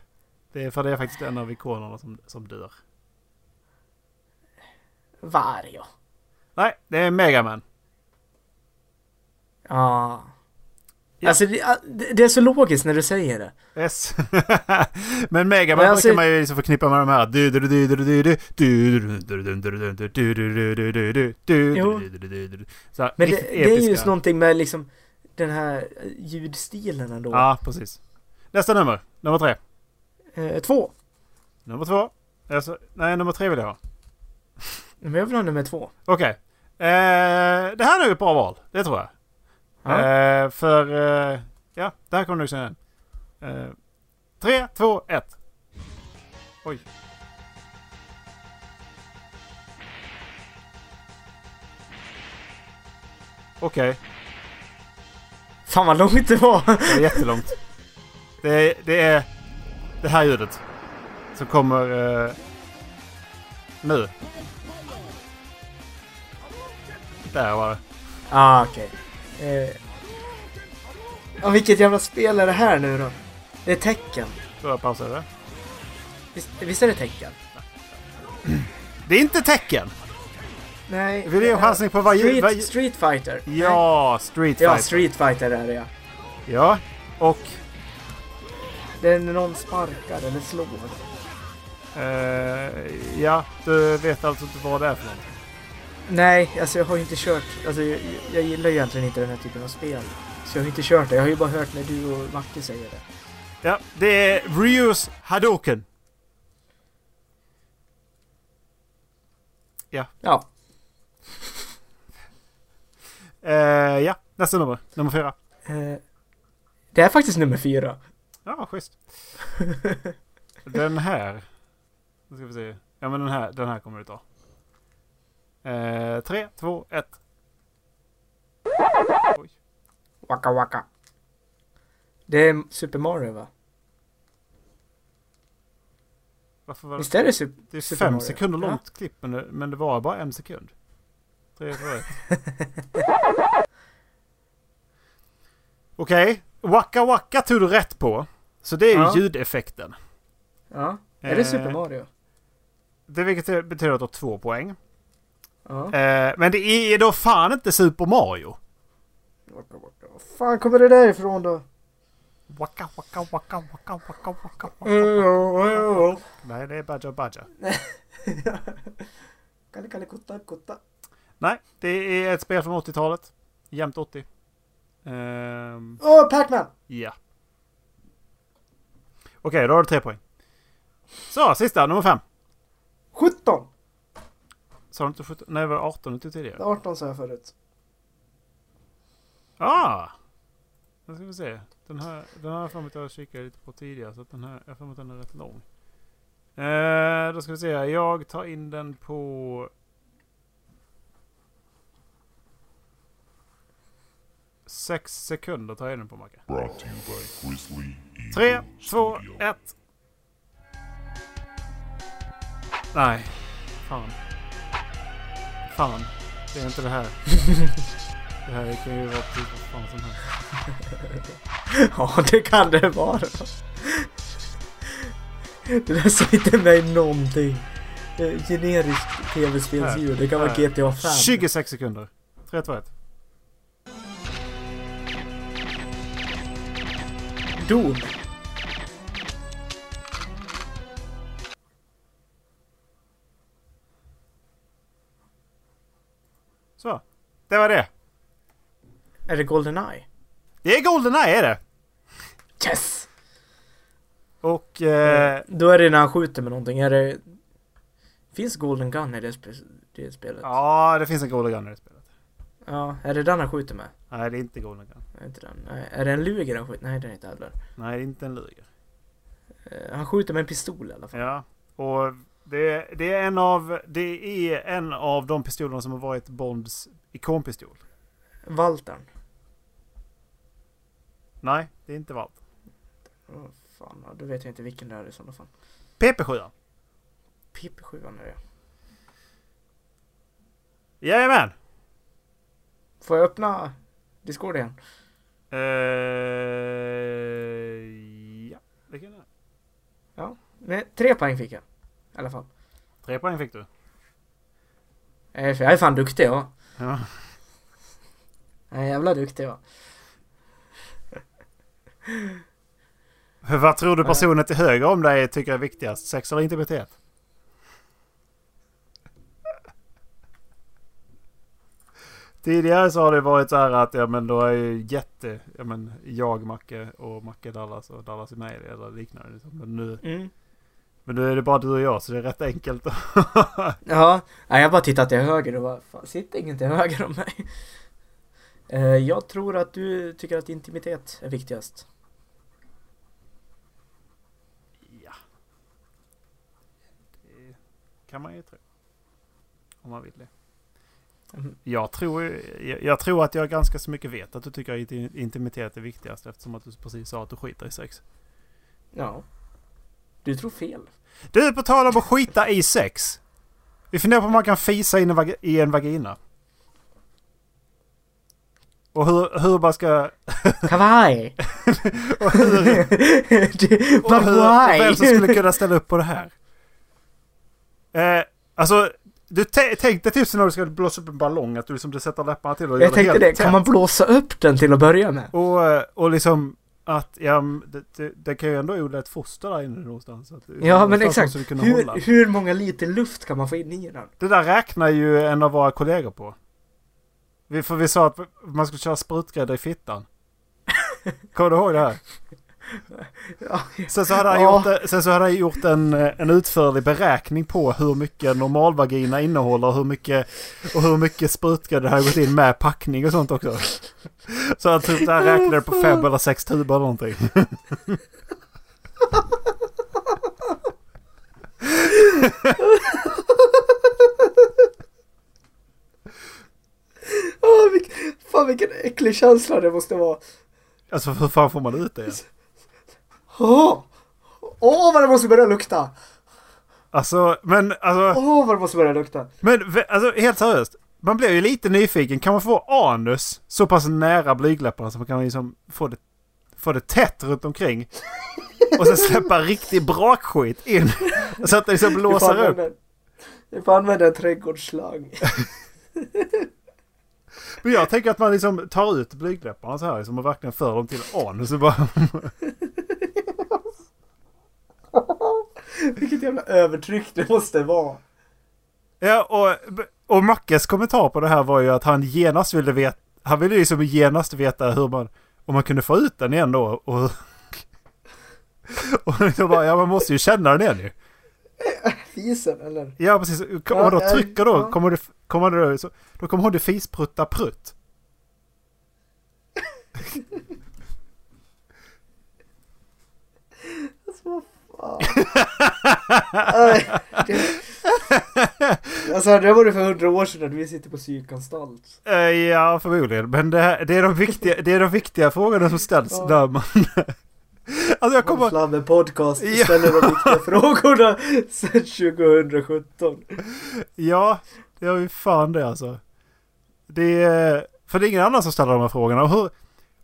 Det är för det är faktiskt en av ikonerna som, som dör. Vario. Nej, det är Megaman. Ah. Ja. Alltså det, det, är så logiskt när du säger det. Yes. Men Megaman alltså, brukar man ju liksom förknippa med de här... Så här Men det, det, är just någonting med liksom den här ljudstilen ändå. Ja, precis. Nästa nummer. Nummer tre. Eh, två. Nummer två. Alltså, nej, nummer tre vill jag ha. Men jag vill ha nummer två. Okej, okay. Eh, det här är nog ett bra val. Det tror jag. Ja. Eh, för... Eh, ja, det här kommer du igen. Eh, tre, två, ett. Oj. Okej, Fan vad långt det var. det är jättelångt. Det är, det är det här ljudet. Som kommer eh, nu. Där var det. ah, okej. Eh. Ja, vilket jävla spel är det här nu då? Det är tecken. Då pausat det. Visst, visst är det tecken? Det är inte tecken! Nej. Vill du en eh, chansning på vad Street, vad- Street Fighter. Ja, Street Nej. Ja, Fighter. Street Fighter är det ja. Ja, och... Det är när någon sparkar eller slår. Eh, ja, du vet alltså inte vad det är för något. Nej, alltså jag har ju inte kört. Alltså jag, jag gillar ju egentligen inte den här typen av spel. Så jag har inte kört det. Jag har ju bara hört när du och Macke säger det. Ja, det är Ryus Hadoken. Ja. Eh, ja, nästa nummer. Nummer fyra. Eh, det är faktiskt nummer fyra. Ja, schysst. den här. Nu ska vi se. Ja, men den här, den här kommer du ta. Eh, tre, två, ett. Oj. Waka waka. Det är Super Mario va? Varför var det? Visst är det Super... Det är Super fem Mario. sekunder Ja. långt klipp, men det, men det var bara en sekund. Tre, två, ett. Okej. Waka Waka tog du rätt på. Så det är ju Ja. ljudeffekten. Ja. Är det Eh, Super Mario? Det vilket betyder att du har två poäng. Eh, men det är då fan inte Super Mario. Waka waka. Var fan kommer det där ifrån då? Waka Waka Waka Waka Waka Waka Waka. Mm. Nej, det är Badger Badger. Kalle kalle kutta kutta. Nej, det är ett spel från 80-talet. Jämt 80. Ehm, Åh, Pac-Man! Ja. Okej, då har du tre poäng. Så, sista, nummer fem. 17! Sa du inte 17? Nej, det var 18 du tog tidigare. 18 sa jag förut. Ah! Nu ska vi se. Den här, den här har jag för mig att jag kikade lite på tidigare. Så att den här, jag har för mig att den är rätt lång. Eh, då ska vi se. Jag tar in den på... Sex sekunder tar jag in den på Macke. Brought to you by Grizzly Eagle Tre, två, ett. Nej. Fan. Fan. Det är inte det här. det här kan ju vara precis vad fan som helst. Ja, det kan det vara. Det där sa inte mig någonting. Eh, Generisk tv-spelsljud. Det kan vara. GTA 5. 26 sekunder. 3, 2, 1. Doom. Så. Det var det. Är det Goldeneye? Det är Goldeneye är det. Yes! Och... Eh, Då är det när han skjuter med någonting. Är det... Finns Golden Gun i det, spe- det spelet? ja, det finns en Golden Gun i det spelet. Ja, är det den han skjuter med? Nej, det är inte Golden Gun. Nej, inte den. Nej, är det en luger han skjuter? Nej, det är inte heller. Nej, det är inte en luger. Eh, Han skjuter med en pistol i alla fall. Ja, och det, det är en av... Det är en av de pistolerna som har varit Bonds ikonpistol. Waltern. Nej, det är inte Valt. Åh, fan, ja, då vet jag inte vilken det är i sådana fall. PP7. PP7 är det. Jajamän! Får jag öppna Discord igen? Eh, ja, det kan jag. Nej, tre poäng fick jag. I alla fall. Tre poäng fick du. Eh, jag är fan duktig ja. Ja. Jag är jävla duktig ja. Vad tror du personen till höger om dig tycker är viktigast? Sex eller intimitet? Tidigare så har det varit så här att ja men då är ju jätte... Ja men jag, Macke och Macke Dallas och Dallas är med eller liknande. Liksom. Men, nu, Mm. Men nu är det bara du och jag så det är rätt enkelt. Ja, jag bara tittat till höger och bara, fan sitter ingen till höger om mig? Eh, jag tror att du tycker att intimitet är viktigast. ja. Det kan man ju tro. Om man vill det. Mm. Jag tror, jag, jag tror att jag ganska så mycket vet att du tycker att in- intimitet är viktigast eftersom att du precis sa att du skiter i sex. Ja. Du tror fel. Du, på tal om att skita i sex. Vi funderar på om man kan fisa in en i en vagina. Och hur, hur man ska... Kawaii! Och hur, Det- och hur, och vem som skulle kunna ställa upp på det här. Eh, alltså, du tä- tänk dig typ när du ska blåsa upp en ballong. Att du liksom du sätter läpparna till och gör Jag tänkte helt det, kan tätt. man blåsa upp den till att börja med? Och, eh, och liksom att, ja, det, det, det kan ju ändå odla ett foster där inne någonstans. Att, Ja men exakt. Hur, hålla. hur många liter luft kan man få in i den? Det där räknar ju en av våra kollegor på. Vi, för vi sa att man skulle köra sprutgrädde i fittan. Kommer du ihåg det här? Sen så hade han, Ja. gjort, sen så hade han gjort en, en utförlig beräkning på hur mycket normalvagina innehåller hur mycket, och hur mycket sprutgrädde det har gått in med packning och sånt också. Så han typ där räknade på fem eller sex tuber eller någonting. Åh, vilk, fan vilken äcklig känsla det måste vara. Alltså hur fan får man ut det? Åh, Åh vad det måste börja lukta! Alltså, men alltså... Åh vad det måste börja lukta! Men alltså helt seriöst. Man blir ju lite nyfiken. Kan man få anus så pass nära blygdläpparna så man kan liksom få det, få det tätt runt omkring. Och sen släppa riktig brakskit in. Så att det liksom blåser upp. Du får använda en trädgårdsslang. Men jag tänker att man liksom tar ut blygdläpparna så här liksom, och verkligen för dem till anus. Och bara, Vilket jävla övertryck det måste vara. ja, och, och Mackes kommentar på det här var ju att han genast ville veta. Han ville liksom genast veta hur man, om man kunde få ut den igen då. Och, och liksom bara, ja man måste ju känna den igen ju. Fisen eller? Ja precis. Om Ja, då trycker då, ja. kommer det, kommer så, då kommer hon det fisprutta prutt. Nej, det- Alltså det var det för hundra år sedan vi sitter på psykanstalt. Eh, ja förmodligen. Men det, här, det, är de viktiga, det är de viktiga frågorna som ställs Ja. när man... alltså jag kommer... Flamme podcast Ja. ställer de viktiga frågorna sedan 2017. Ja, det är ju fan det alltså. Det är... För det är ingen annan som ställer de här frågorna. Och hur,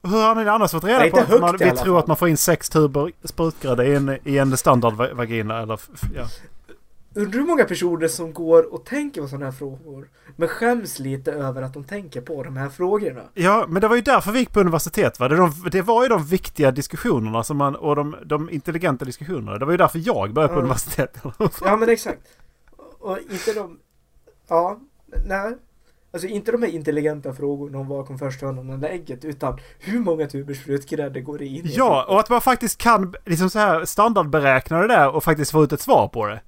hur har ni annars fått reda på att man, vi tror att man får in sex tuber sprutgrädde i en, i en standardvagina eller... Ja. Undrar hur många personer som går och tänker på sådana här frågor. Men skäms lite över att de tänker på de här frågorna. ja, men det var ju därför vi gick på universitet va? Det, de, det var ju de viktiga diskussionerna som man, och de, de intelligenta diskussionerna. Det var ju därför jag började på Ja. universitet. Ja men exakt. Och inte de... Ja, nej. Alltså inte de här intelligenta frågorna om vad kom först hönan eller ägget utan hur många tuber sprutgrädde går det in i? Ja, och att man faktiskt kan liksom så här standardberäkna det där och faktiskt få ut ett svar på det.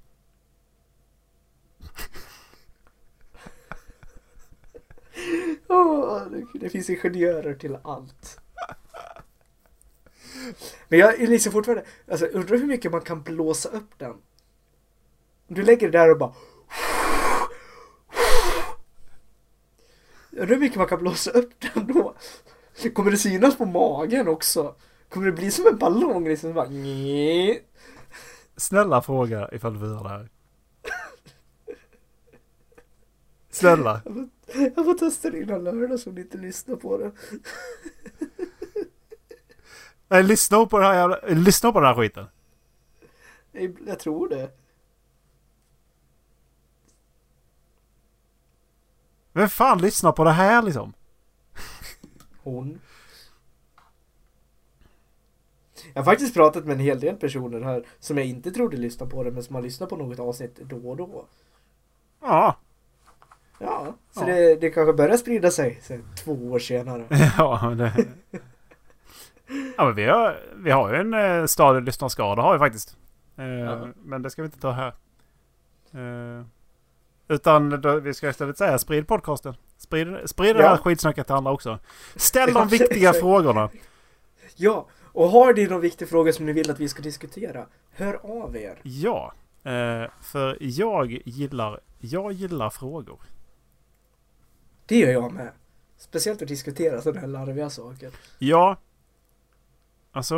Åh, det- finns ingenjörer till allt. Men jag är liksom fortfarande, alltså undrar hur mycket man kan blåsa upp den. Du lägger det där och bara Undrar hur mycket man kan blåsa upp den då? Kommer det synas på magen också? Kommer det bli som en ballong liksom bara nj. Snälla fråga ifall du vill göra det här. Snälla. Jag får testa det innan lördag så ni inte lyssnar på det. Nej, lyssna på den här jävla, lyssna på den här skiten. Jag, jag tror det. Vem fan lyssnar på det här liksom? Hon. Jag har faktiskt pratat med en hel del personer här som jag inte trodde lyssnade på det men som har lyssnat på något avsnitt då och då. Ja. Ja, så Ja. Det, det kanske börjar sprida sig så, två år senare. ja, det... Ja, men vi har, vi har ju en eh, stadig lyssnarskara har vi faktiskt. Eh, Ja. Men det ska vi inte ta här. Eh, utan då, vi ska istället säga sprid podcasten. Sprid, sprid det Ja. här skitsnacket till andra också. Ställ de viktiga frågorna. Ja, och har ni någon viktig fråga som ni vill att vi ska diskutera? Hör av er. Ja, eh, för jag gillar, jag gillar frågor. Det gör jag med. Speciellt att diskutera sådana här larviga saker. Ja. Alltså...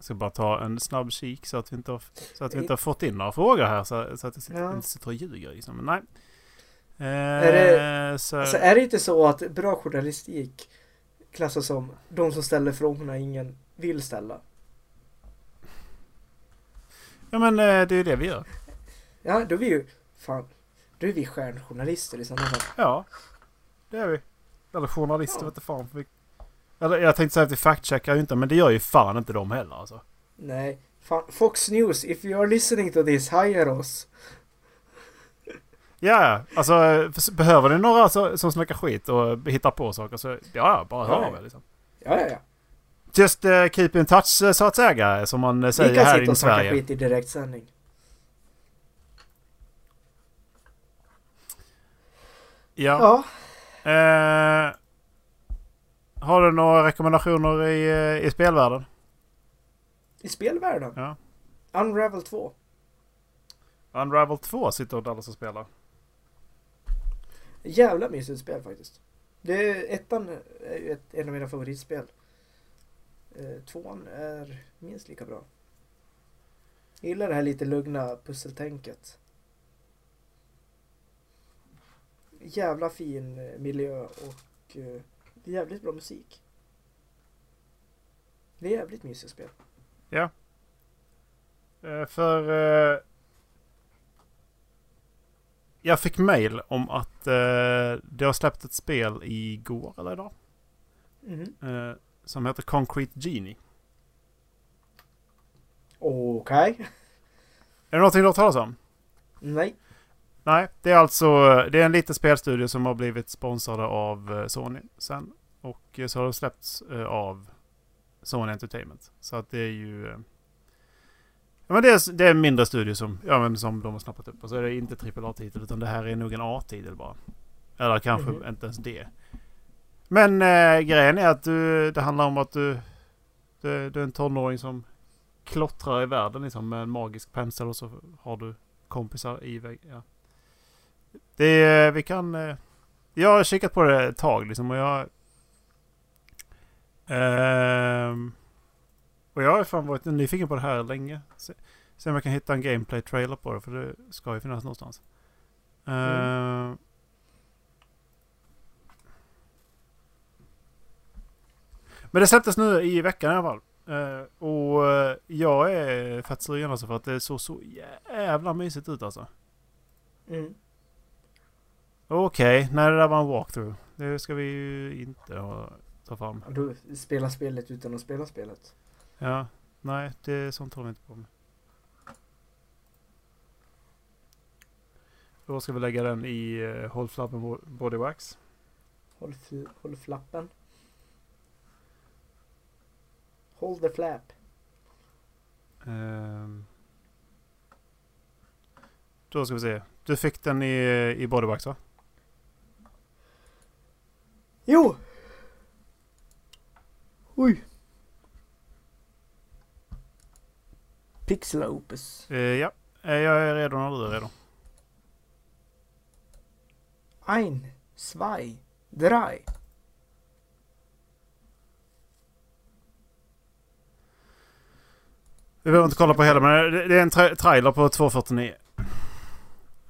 eh, Jag ska bara ta en snabb kik så att vi inte har, så att vi inte har fått in några frågor här. Så, så att jag sitter, Ja. inte sitter och ljuger liksom. Men nej. Eh, Är så, Alltså är det inte så att bra journalistik klassas som de som ställer frågorna ingen vill ställa? ja men eh, det är ju det vi gör. Ja, då är vi ju... Fan. Då är vi stjärnjournalister i sådana fall. Ja. Det är vi. Eller journalister Ja. vet inte fan. Vi, eller, jag tänkte säga att vi fact-checkar ju inte men det gör ju fan inte de heller alltså. Nej. Fan, Fox News, if you are listening to this, hire oss. Ja, alltså eh, för- behöver ni några så, som snackar skit och hittar på saker så ja, bara hör av er liksom. Ja, ja, ja. Just uh, keep in touch eh, så att säga, som man eh, Vi säger kan här sitta i och snacka Sverige. skit i direktsändning. Ja. Ja. Eh, har du några rekommendationer i, eh, i spelvärlden? I spelvärlden. Ja. Unravel 2. Unravel 2 sitter Dallas och spelar. Jävla mysigt spel faktiskt. Det är, ettan är ju ett, en av mina favoritspel. Eh, tvåan är minst lika bra. Jag gillar det här lite lugna pusseltänket. Jävla fin eh, miljö och eh, jävligt bra musik. Det är jävligt mysigt spel. Eh, för... Eh, jag fick mail om att eh, det har släppt ett spel igår eller idag. Eh, som heter Concrete Genie. Okej. Är det någonting du har hört talas om? Nej. Nej, det är alltså det är en liten spelstudio som har blivit sponsrade av eh, Sony sen. Och eh, så har det släppts eh, av Sony Entertainment. Så att det är ju... Ja men det är, det är en mindre studio som, ja, men som de har snappat upp. Och så är det inte AAA-titel utan det här är nog en A-titel bara. Eller kanske Mhm. inte ens det. Men eh, grejen är att du, det handlar om att du, du, du är en tonåring som klottrar i världen liksom med en magisk pensel och så har du kompisar i väg. Ja. Det vi kan... eh, Jag har kikat på det ett tag liksom och jag... Ehm, och jag har fan varit nyfiken på det här länge. Se, se om jag kan hitta en gameplay trailer på det för det ska ju finnas någonstans. Ehm, Men det släpptes nu i veckan i alla fall. Eh, och eh, jag är fett sugen alltså för att det såg så jävla mysigt ut alltså. Mm. Okej, nej det där var en walkthrough. Det ska vi ju inte ha, ta fram. Du spelar spelet utan att spela spelet. Ja, nej det sånt håller vi inte på med. Då ska vi lägga den i uh, Håll Flabben Bo- Body Wax. Håll, håll flappen. Hold the flap. Ehm. då ska vi se. Du fick den i, i Body Wax va? Jo! Oj! Pixel Opus. Eh, ja, Eh, jag är redo när du är redo. Ein, zwei, drei. Vi behöver inte kolla på hela men det, är en tra- trailer på 2.49.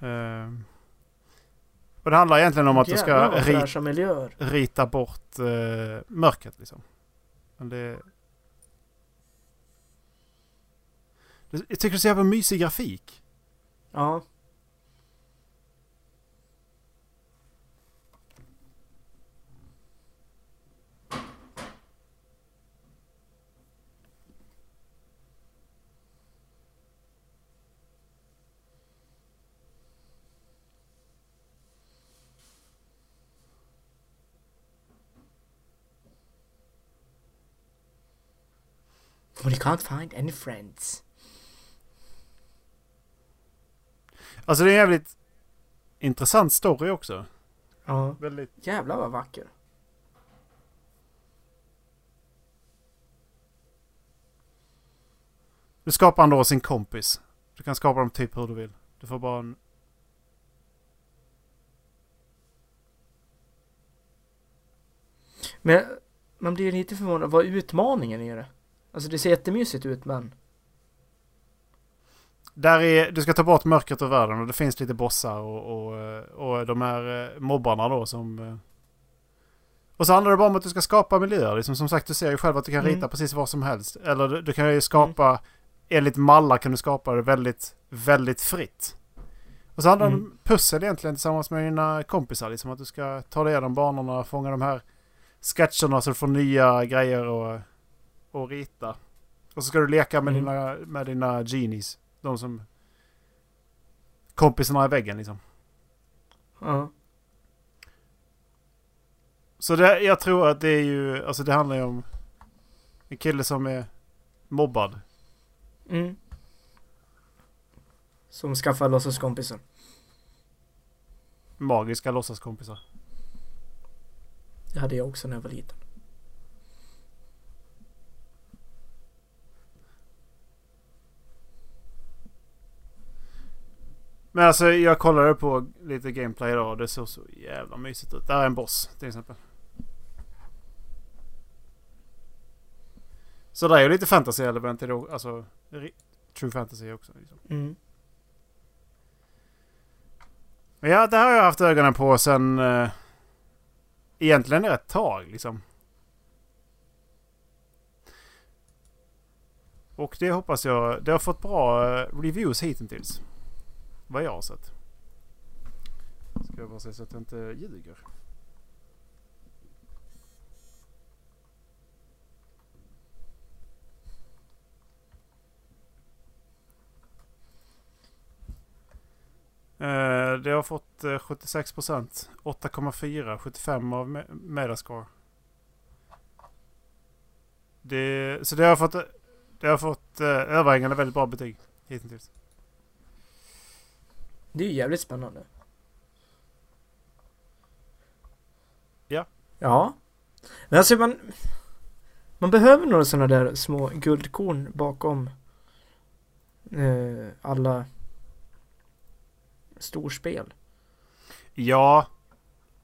Ehm. Och det handlar egentligen om att du ska Jävlar vad ri- fräscha miljöer. rita bort eh, mörkret liksom. Men det... Det- Jag tycker det är så jävla mysig grafik. Ja. When you can't find any friends. Alltså det är en jävligt intressant story också. Ja. Väldigt... Jävlar vad vacker. Du skapar han då sin kompis. Du kan skapa dem typ hur du vill. Du får bara en... Men man blir lite förvånad vad utmaningen är det. Alltså det ser jättemysigt ut men. Där är, du ska ta bort mörkret ur världen och det finns lite bossar och, och, och de här eh, mobbarna då som... eh, Och så handlar det bara om att du ska skapa miljöer. Liksom, som sagt, du ser ju själv att du kan Mm. rita precis vad som helst. Eller du, du kan ju skapa... Enligt mallar kan du skapa det väldigt, väldigt fritt. Och så handlar det om Mm. pussel egentligen tillsammans med dina kompisar. Liksom att du ska ta dig igenom banorna, fånga de här sketcherna så du får nya grejer och, och rita. Och så ska du leka med, Mm. dina, med dina genies. De som... Kompisarna i väggen liksom. Ja. Så det, jag tror att det är ju... Alltså det handlar ju om en kille som är mobbad. Mm. Som skaffar låtsaskompisar. Magiska låtsaskompisar. Det hade jag också när jag var liten. Men alltså jag kollade på lite gameplay idag och det såg så jävla mysigt ut. Där är en boss till exempel. Så det är ju lite fantasy element i det. Alltså true fantasy också. Liksom. Mm. Men ja, det här har jag haft ögonen på sen... Eh, egentligen ett tag liksom. Och det hoppas jag... Det har fått bra eh, reviews hittills. Vad jag har sett. Ska jag bara se så att jag inte ljuger. Uh, det har fått eh, uh, 76 procent. 8,4. 75 av me- Metascore. Det, så det har fått, eh, det har fått uh, överhängande väldigt bra betyg hittills. Det är ju jävligt spännande. Ja. Ja. Men alltså man... Man behöver några sådana där små guldkorn bakom eh, alla storspel. Ja,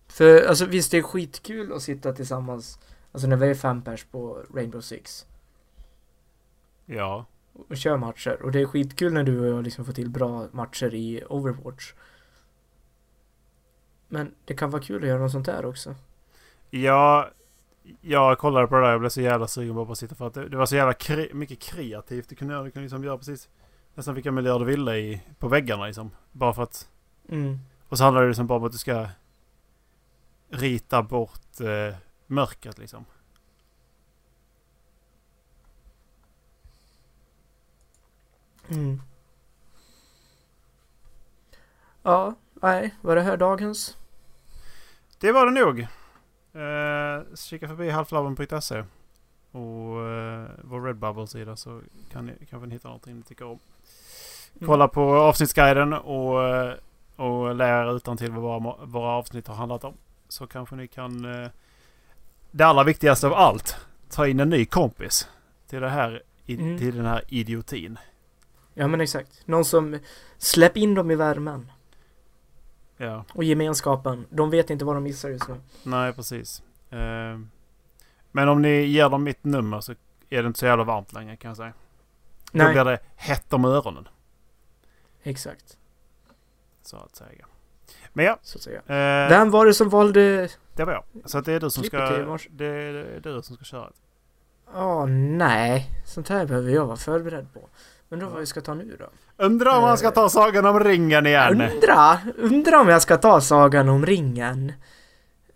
För alltså visst det är skitkul att sitta tillsammans, alltså när vi är fem pers på Rainbow Six ja. Och kör matcher. Och det är skitkul när du och jag liksom får till bra matcher i Overwatch. Men det kan vara kul att göra något sånt där också. Ja, jag kollade på det där. Jag blev så jävla sugen bara på att sitta för att det, det var så jävla kre, mycket kreativt. Du kunde, göra- du kunde liksom göra precis nästan vilka miljöer du ville i, på väggarna liksom. Bara för att... Mm. Och så handlar det liksom bara om att du ska rita bort eh, mörkret liksom. Mm. Ja, nej, var det här dagens? Det var det nog. Eh, kika förbi halflabben.se och eh, vår Redbubble-sida så kan ni, kanske ni hittar någonting ni tycker om. Mm. Kolla på avsnittsguiden och, eh, och lär utan till vad våra, våra avsnitt har handlat om. Så kanske ni kan... Eh, det allra viktigaste av allt. Ta in en ny kompis. Till, det här, i, Mm. till den här idiotin. Ja men exakt. Någon som släpp in dem i värmen. Ja, Och gemenskapen. De vet inte vad de missar just nu. nej precis. Eh, men om ni ger dem mitt nummer så är det inte så jävla varmt längre kan jag säga. Då Nej, blir det hett om öronen. exakt. Så att säga. Men ja. Så att säga. Eh, Vem var det som valde... det var jag. Så att det är du som ska... Det är, det är du som ska köra. Ja, nej. Sånt här behöver jag vara förberedd på. Undrar vad vi ska ta nu då? Undrar om man ska ta Sagan om ringen igen. Undra, undra om jag ska ta Sagan om ringen.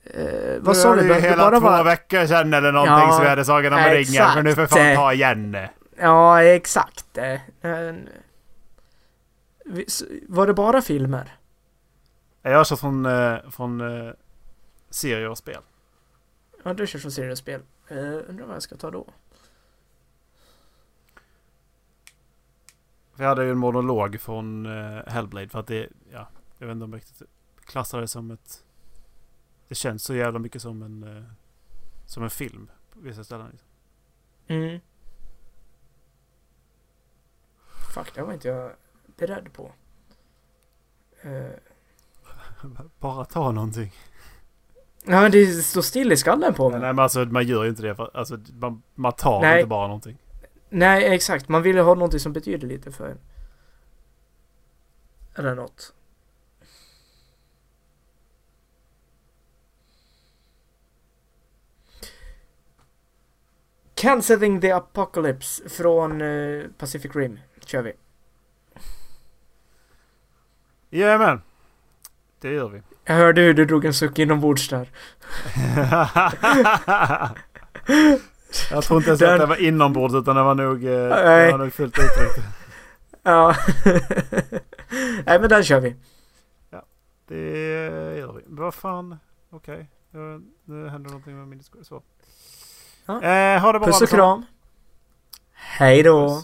Eh, vad sa du? det hela bara två var- veckor sedan eller någonting Ja, så vi hade Sagan om ringen. exakt. Men nu för fan ta igen. Ja, exakt. Eh, Var det bara filmer? Jag kört från, eh, från eh, serier och spel. Ja, du kör från seriespel. Uh, undrar vad jag ska ta då? Vi hade ju en monolog från eh, Hellblade för att det, ja, jag vet inte om jag riktigt klassar det som ett... Det känns så jävla mycket som en, eh, som en film på vissa ställen. Liksom. Mm. Fuck, det var inte jag beredd på. Uh, Bara ta någonting. ja, men det står still i skallen på mig. Nej men alltså man gör ju inte det. För, alltså, man, man tar Nej. inte bara någonting. Nej, exakt. Man ville ha någonting som betyder lite för en. Eller något. Cancelling the Apocalypse från eh, Pacific Rim. Kör vi. Jajamän. Det gör vi. Jag hörde hur du drog en suck inombords där. jag tror inte ens Den- att det var inombords utan det var nog, eh, det Nej. var nog fullt uttryckt. Ja. Nej men den kör vi. Det gör vi. Vad fan. Okej. Okay. Nu händer någonting med min diskussion. Så. Ja. Eh, ha det bra Puss och kram. Hej då.